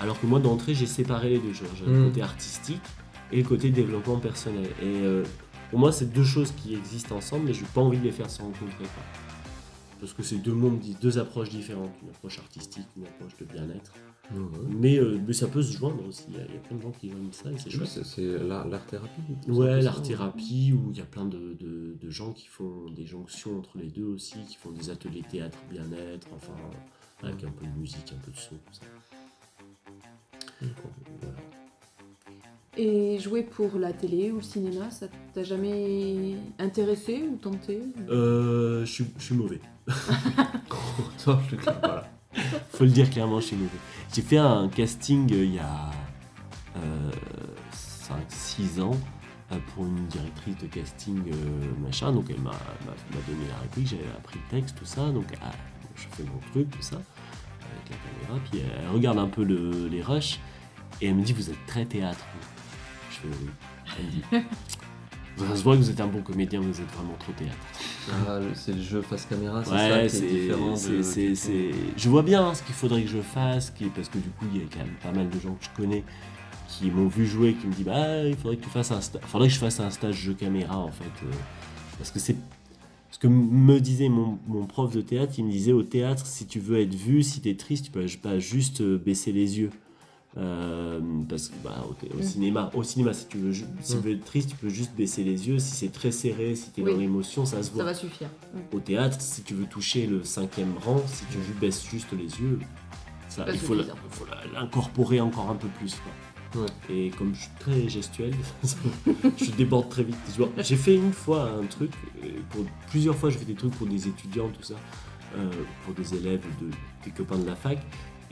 Speaker 7: Alors que moi d'entrée j'ai séparé les deux. Genre, J'ai le
Speaker 1: Mm.
Speaker 7: côté artistique et le côté développement personnel. Et euh, pour moi c'est deux choses qui existent ensemble mais je n'ai pas envie de les faire se rencontrer. quoi. Parce que c'est deux mondes, deux approches différentes. Une approche artistique, une approche de bien-être. Mais, euh, mais ça peut se joindre aussi. Il y, a, il y a plein de gens qui joignent ça et c'est
Speaker 1: Oui,
Speaker 7: chouette.
Speaker 1: c'est- C'est l'art l'art thérapie. tout
Speaker 7: Ouais,
Speaker 1: ça,
Speaker 7: l'art
Speaker 1: ça,
Speaker 7: thérapie, où il y a plein de, de- de gens qui font des jonctions entre les deux aussi, qui font des ateliers théâtre, bien-être, enfin, avec un peu de musique, un peu de son, tout ça. Voilà.
Speaker 6: Et jouer pour la télé ou le cinéma, ça t'a jamais intéressé ou tenté
Speaker 7: Euh, je, suis, je suis mauvais.
Speaker 1: Voilà.
Speaker 7: Faut le dire clairement, je suis mauvais. J'ai fait un casting euh, il y a 5-6 ans euh, pour une directrice de casting euh, machin. Donc elle m'a donné la réplique, j'avais appris le texte, tout ça. Donc ah, je fais mon truc, tout ça, avec la caméra. Puis elle regarde un peu le- les rushs et elle me dit Vous êtes très théâtre. Je fais Oui. Elle me dit Ça se voit que vous êtes un bon comédien, vous êtes vraiment trop théâtre.
Speaker 1: Ah, c'est le jeu face caméra, c'est
Speaker 7: Ouais,
Speaker 1: ça qui est différent. de-
Speaker 7: Je vois bien hein, ce qu'il faudrait que je fasse, qui- parce que du coup, il y a quand même pas mal de gens que je connais qui m'ont vu jouer, qui me disent bah, il faudrait que tu fasses un faudrait que je fasse un stage jeu caméra en fait, euh, parce que c'est ce que me disait mon, mon prof de théâtre, il me disait au théâtre, si tu veux être vu, si t'es triste, tu peux pas juste euh, baisser les yeux. Euh, parce que bah, au,
Speaker 6: Mm.
Speaker 7: cinéma, au cinéma, si tu veux, si tu
Speaker 1: Mm.
Speaker 7: veux être triste, tu peux juste baisser les yeux. Si c'est très serré, si t'es
Speaker 6: Oui.
Speaker 7: dans l'émotion, ça se voit
Speaker 6: Ça va suffire. Mm.
Speaker 7: au théâtre, si tu veux toucher le cinquième rang, si tu baisses juste les yeux, ça, il faut l'incorporer encore un peu plus. quoi.
Speaker 1: Ouais.
Speaker 7: Et comme je suis très gestuel, je déborde très vite. Tu J'ai fait une fois un truc, euh, pour, plusieurs fois j'ai fait des trucs pour des étudiants, tout ça, euh, pour des élèves, de, des copains de la fac.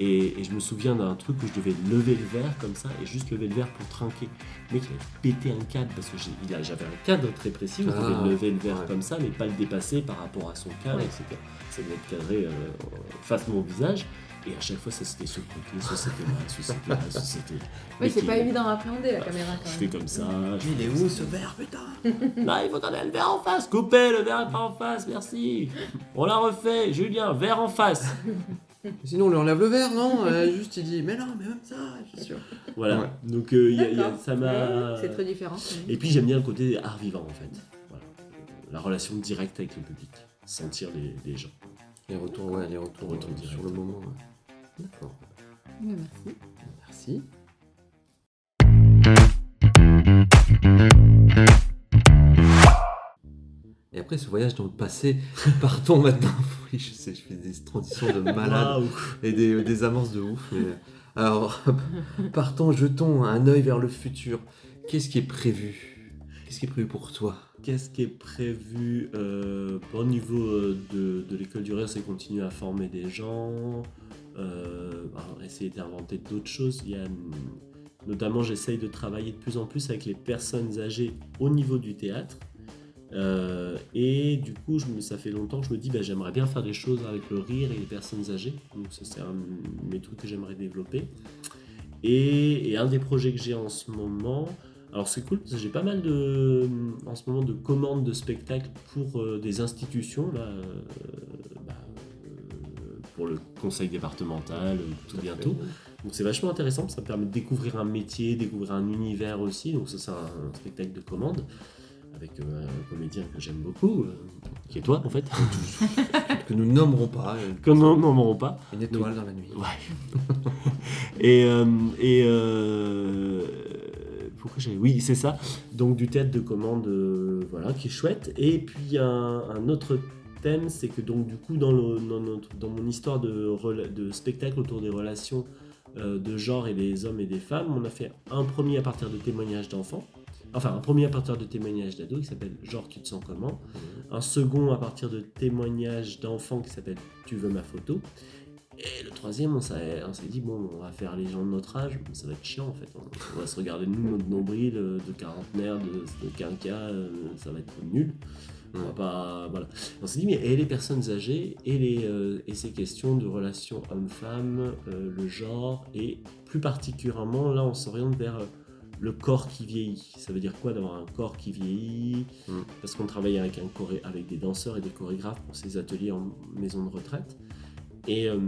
Speaker 7: Et, et je me souviens d'un truc où je devais lever le verre comme ça et juste lever le verre pour trinquer. Le mec il avait pété un cadre parce que j'ai- il a- j'avais un cadre très précis où je
Speaker 1: Ah,
Speaker 7: devais lever le verre
Speaker 1: ouais.
Speaker 7: comme ça mais pas le dépasser par rapport à son cadre,
Speaker 6: Ouais.
Speaker 7: etc. Ça devait être cadré euh, face à mon visage. Et à chaque fois ça c'était sur le côté, soit c'était là, soit c'était là, soit c'était.
Speaker 6: Oui,
Speaker 7: Mais
Speaker 6: c'est pas évident à appréhender la caméra
Speaker 7: Je
Speaker 6: quand
Speaker 7: fais
Speaker 6: même.
Speaker 7: comme ça. je
Speaker 1: Il est où
Speaker 7: ça.
Speaker 1: ce verre, putain
Speaker 7: Là, il faut qu'on ait le verre en face. Coupez, le verre est pas en face, merci. On l'a refait. Julien, verre en face.
Speaker 1: Sinon, on lui enlève le verre, non? Euh, Juste, il dit, mais non, mais même ça, je suis sûr.
Speaker 7: Voilà.
Speaker 1: Ouais.
Speaker 7: Donc, euh, il y a- il y a-
Speaker 6: D'accord.
Speaker 7: ça m'a.
Speaker 6: C'est très différent.
Speaker 7: Et puis, j'aime bien le côté art vivant, en fait. Voilà. La relation directe avec le public. Sentir les, les gens.
Speaker 1: Les retours, ouais, les retours,
Speaker 7: Retour
Speaker 1: euh,
Speaker 7: direct.
Speaker 1: sur le moment. ouais. D'accord.
Speaker 6: Merci.
Speaker 1: Merci. Et après ce voyage dans le passé, partons maintenant. Oui, je sais, je fais des transitions de malade et des, des avances de ouf. mais- Alors, partons, jetons un œil vers le futur. Qu'est-ce qui est prévu? Qu'est-ce qui est prévu pour toi?
Speaker 7: Qu'est-ce qui est prévu euh, au niveau euh, de, de l'école du rire C'est continuer à former des gens, euh, essayer d'inventer d'autres choses. Il y a, notamment, j'essaye de travailler de plus en plus avec les personnes âgées au niveau du théâtre. Euh, et du coup, je me- ça fait longtemps que je me dis, bah, j'aimerais bien faire des choses avec le rire et les personnes âgées. Donc, ça, c'est un de mes trucs que j'aimerais développer. Et, et un des projets que j'ai en ce moment, alors c'est cool parce que j'ai pas mal de, en ce moment de commandes de spectacles pour euh, des institutions, là, euh, bah, pour le conseil départemental, tout bientôt. Donc c'est vachement intéressant, ça me permet de découvrir un métier, découvrir un univers aussi. Donc ça c'est un, un spectacle de commande avec euh, un comédien que j'aime beaucoup, euh, qui est toi en fait,
Speaker 1: Que nous nommerons pas. euh,
Speaker 7: que nous nommerons pas.
Speaker 1: Une étoile dans la nuit.
Speaker 7: Ouais. et euh, et pourquoi j'ai oui c'est ça. Donc du théâtre de commande voilà qui est chouette. Et puis un, un autre thème c'est que donc du coup dans, le, dans, notre- dans mon histoire de, rela- de spectacle autour des relations de genre et des hommes et des femmes, on a fait un premier à partir de témoignages d'enfants. Enfin, un premier à partir de témoignages d'ados qui s'appelle Genre, tu te sens comment Un second à partir de témoignages d'enfants qui s'appelle Tu veux ma photo et le troisième, on s'est dit, bon, on va faire les gens de notre âge, mais ça va être chiant en fait. On, va se regarder nous, notre nombril euh, de quarantenaire, de, de quinquas, euh, ça va être nul. On va pas, voilà. On s'est dit, mais et les personnes âgées et, les, euh, et ces questions de relations homme-femme, euh, le genre, et plus particulièrement, là, on s'oriente vers le corps qui vieillit. Ça veut dire quoi d'avoir un corps qui vieillit
Speaker 1: Mm.
Speaker 7: Parce qu'on travaille avec, un choré- avec des danseurs et des chorégraphes pour ces ateliers en maison de retraite. Et euh,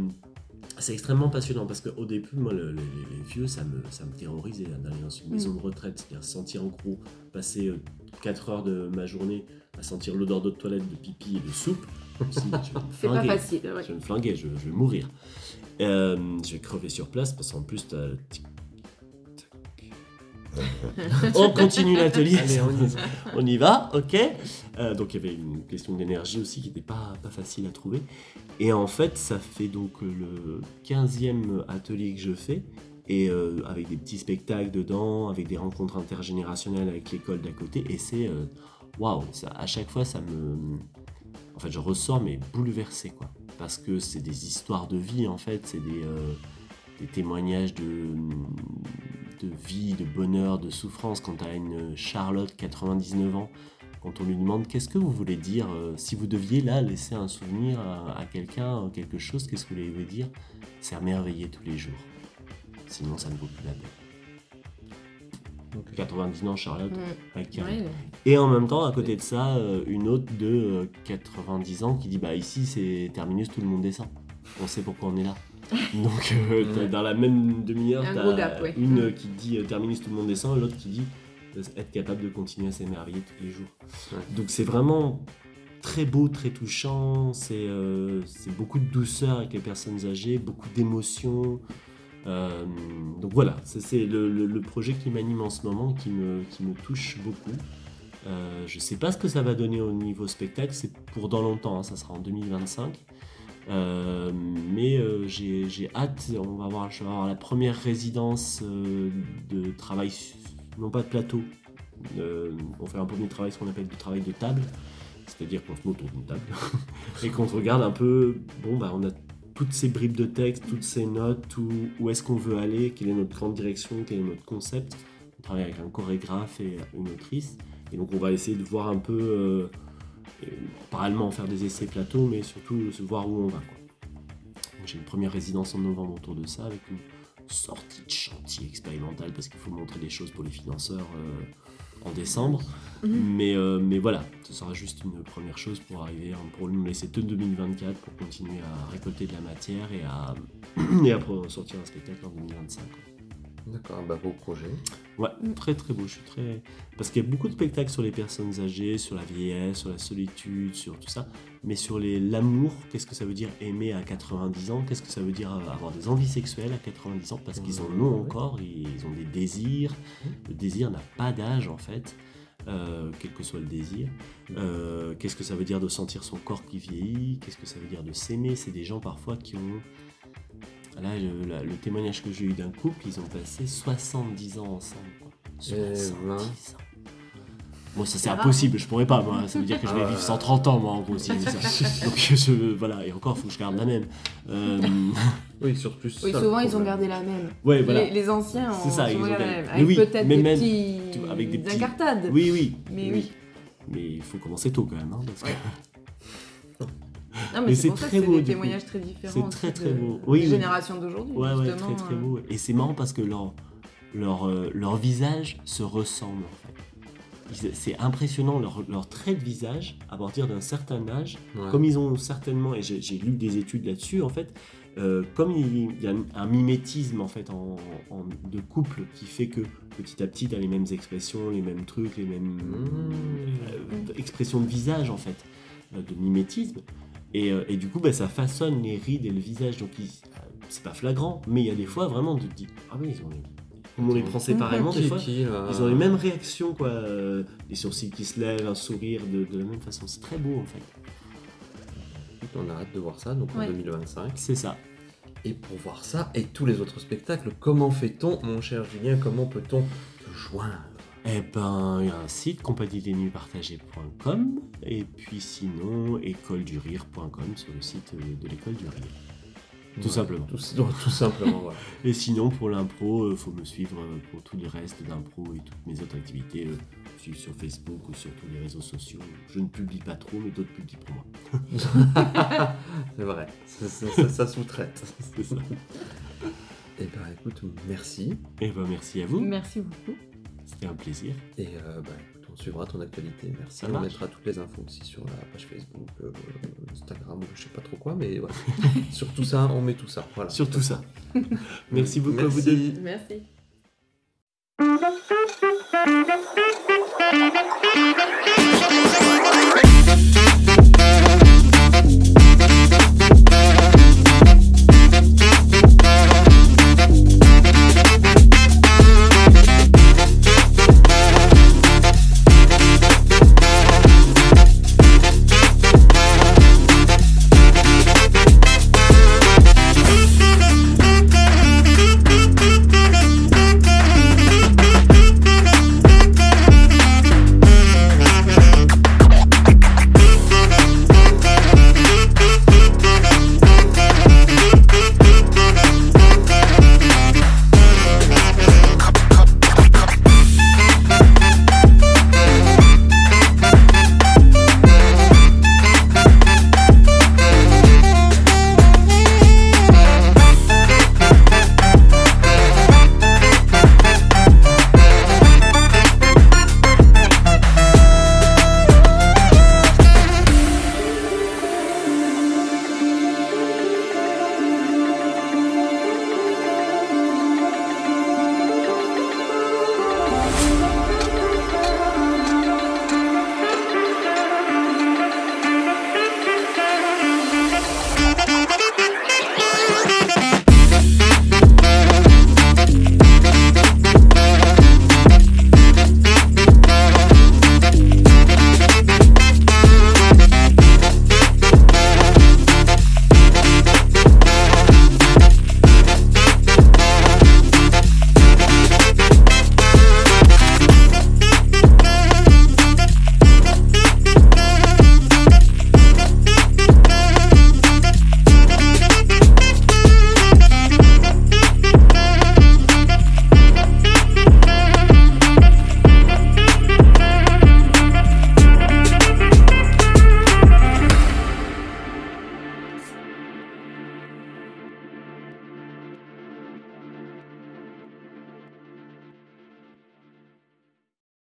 Speaker 7: c'est extrêmement passionnant parce qu'au début, moi, le- le- les, les vieux, ça me, ça me terrorisait hein, d'aller dans une maison de retraite, c'est-à-dire sentir en gros passer 4 heures de ma journée à sentir l'odeur d'eau de toilette, de pipi et de soupe.
Speaker 6: C'est pas
Speaker 7: flinguer.
Speaker 6: facile. ouais.
Speaker 7: Je vais me flinguer, je, je vais mourir. Euh, je vais crever sur place parce qu'en plus, tac. On continue l'atelier.
Speaker 1: On y va.
Speaker 7: On y va, ok. Euh, donc il y avait une question d'énergie aussi qui n'était pas, pas facile à trouver. Et en fait, ça fait donc le 15e atelier que je fais. Et euh, avec des petits spectacles dedans, avec des rencontres intergénérationnelles avec l'école d'à côté. Et c'est. euh, Waouh, ça à chaque fois, ça me. En fait, je ressors, mais bouleversé, quoi. Parce que c'est des histoires de vie, en fait. C'est des. euh, des témoignages de, de vie, de bonheur, de souffrance. Quand tu as une Charlotte, 99 ans, quand on lui demande qu'est-ce que vous voulez dire, euh, si vous deviez là laisser un souvenir à, à quelqu'un, euh, quelque chose, qu'est-ce que vous voulez dire? C'est merveiller tous les jours. Sinon, ça ne vaut plus la peine. Donc 90 ans, Charlotte,
Speaker 6: Mm.
Speaker 7: avec.
Speaker 6: Ouais,
Speaker 7: Et en même temps, à côté de ça, euh, une autre de euh, 90 ans qui dit Bah, ici, c'est terminus, tout le monde descend. On sait pourquoi on est là. Donc, euh, dans la même demi-heure,
Speaker 6: Un
Speaker 7: t'as
Speaker 6: gros gap, ouais.
Speaker 7: une
Speaker 6: Mm.
Speaker 7: qui dit euh, terminus, tout le monde descend, et l'autre qui dit euh, être capable de continuer à s'émerveiller tous les jours.
Speaker 1: Ouais.
Speaker 7: Donc, c'est vraiment très beau, très touchant. C'est euh, c'est beaucoup de douceur avec les personnes âgées, beaucoup d'émotions. Euh, donc voilà, ça, c'est le, le- le projet qui m'anime en ce moment, qui me, qui me touche beaucoup. Euh, je sais pas ce que ça va donner au niveau spectacle, c'est pour dans longtemps, hein, ça sera en 2025. Euh, mais euh, j'ai hâte, on va avoir, je vais avoir la première résidence euh, de travail, non pas de plateau, euh, on fait un premier travail, ce qu'on appelle du travail de table, c'est-à-dire qu'on se met autour d'une table et qu'on regarde un peu, bon bah on a toutes ces bribes de texte, toutes ces notes, où est-ce qu'on veut aller, quelle est notre grande direction, quel est notre concept. On travaille avec un chorégraphe et une autrice, et donc on va essayer de voir un peu, euh, euh, parallèlement faire des essais plateaux, mais surtout se voir où on va. J'ai une première résidence en novembre autour de ça, avec une sortie de chantier expérimental, parce qu'il faut montrer des choses pour les financeurs euh, en décembre.
Speaker 6: Mhm.
Speaker 7: Mais, euh, mais voilà, ce sera juste une première chose pour arriver, hein, pour nous laisser tout 2024 pour continuer à récolter de la matière et à, et à pro- sortir un spectacle en 2025. quoi.
Speaker 1: D'accord, bah beau projet.
Speaker 7: Ouais, très très beau. Je suis très parce qu'il y a beaucoup de spectacles sur les personnes âgées, sur la vieillesse, sur la solitude, sur tout ça, mais sur les l'amour. Qu'est-ce que ça veut dire aimer à 90 ans? Qu'est-ce que ça veut dire avoir des envies sexuelles à 90 ans? Parce qu'ils en ont
Speaker 1: Ouais.
Speaker 7: encore, ils ont des désirs. Le désir n'a pas d'âge en fait. euh, quel que soit le désir. Euh, Qu'est-ce que ça veut dire de sentir son corps qui vieillit? Qu'est-ce que ça veut dire de s'aimer? C'est des gens parfois qui ont... Là, le, témoignage que j'ai eu d'un couple, ils ont passé 70 ans ensemble. quoi.
Speaker 1: Eh
Speaker 7: 70
Speaker 1: ben.
Speaker 7: ans. Bon, ça c'est impossible, je pourrais pas, moi. Ça veut dire que je vais
Speaker 1: Ah.
Speaker 7: vivre 130 ans, moi, en gros, si ça. Donc, je, voilà, et encore, faut que je garde la même. Euh,
Speaker 1: Oui, sur plus.
Speaker 6: Oui,
Speaker 1: ça,
Speaker 6: souvent ils ont gardé la même.
Speaker 7: ouais, voilà.
Speaker 6: Les, les anciens ont
Speaker 7: C'est ça, ils ont
Speaker 6: gardé la même.
Speaker 7: Mais
Speaker 6: Avec
Speaker 7: oui,
Speaker 6: peut-être des
Speaker 7: même-
Speaker 6: petits...
Speaker 7: tu vois, avec des petits-
Speaker 6: incartades.
Speaker 7: Oui, oui.
Speaker 6: Mais oui.
Speaker 7: Mais il faut commencer tôt quand même. hein, parce que
Speaker 6: Non,
Speaker 7: Mais c'est
Speaker 6: c'est pour ça
Speaker 7: très
Speaker 6: que c'est
Speaker 7: beau,
Speaker 6: des
Speaker 7: du coup.
Speaker 6: témoignages très différents.
Speaker 7: C'est très, très beau. Oui,
Speaker 6: générations d'aujourd'hui.
Speaker 7: Ouais, ouais, très très
Speaker 6: euh.
Speaker 7: beau. Et c'est marrant parce que leur, leur, euh, leur visage se ressemble en fait. C'est impressionnant leur, leur trait de visage à partir d'un certain âge,
Speaker 1: Ouais.
Speaker 7: comme ils ont certainement, et j'ai lu des études là-dessus en fait, euh, comme il, il y a un mimétisme en fait en, en- de couple qui fait que petit à petit tu as les mêmes expressions, les mêmes trucs, les mêmes
Speaker 1: Mmh.
Speaker 7: euh, expressions de visage en fait, euh, de mimétisme. Et, euh, et du coup, bah, ça façonne les rides et le visage. Donc, euh, c'est pas flagrant, mais il y a des fois vraiment, tu te dis, ah oui, ils ont on les prend séparément, des fois,
Speaker 1: qui, là
Speaker 7: ils ont les mêmes réactions, quoi. euh, Les sourcils qui se lèvent, un sourire de, de la même façon. C'est très beau, en fait.
Speaker 1: On a hâte de voir ça, donc en
Speaker 6: Ouais.
Speaker 1: 2025.
Speaker 7: C'est ça.
Speaker 1: Et pour voir ça et tous les autres spectacles, comment fait-on, mon cher Julien, comment peut-on te joindre?
Speaker 7: Eh ben, il y a un site, compagnie-des-nuits-partagées.com, et puis sinon, écoledurire.com sur le site euh, de l'école du rire. Tout simplement.
Speaker 1: Tout, tout simplement, voilà.
Speaker 7: Et sinon, pour l'impro, il faut me suivre euh, pour tout le reste d'impro et toutes mes autres activités, euh, suivre sur Facebook ou sur tous les réseaux sociaux. Je ne publie pas trop, mais d'autres publient pour moi.
Speaker 1: C'est vrai, ça, ça- ça- ça sous-traite.
Speaker 7: C'est ça.
Speaker 1: Eh ben écoute, merci.
Speaker 7: Et ben merci à vous,
Speaker 6: Merci beaucoup.
Speaker 7: C'était un plaisir.
Speaker 1: Et euh, bah, on suivra ton actualité. Merci. On mettra toutes les infos aussi sur la page Facebook, euh, Instagram, je sais pas trop quoi, mais voilà. sur tout ça, on met tout ça. Voilà.
Speaker 7: Sur tout ça. Merci beaucoup à vous deux.
Speaker 6: Merci.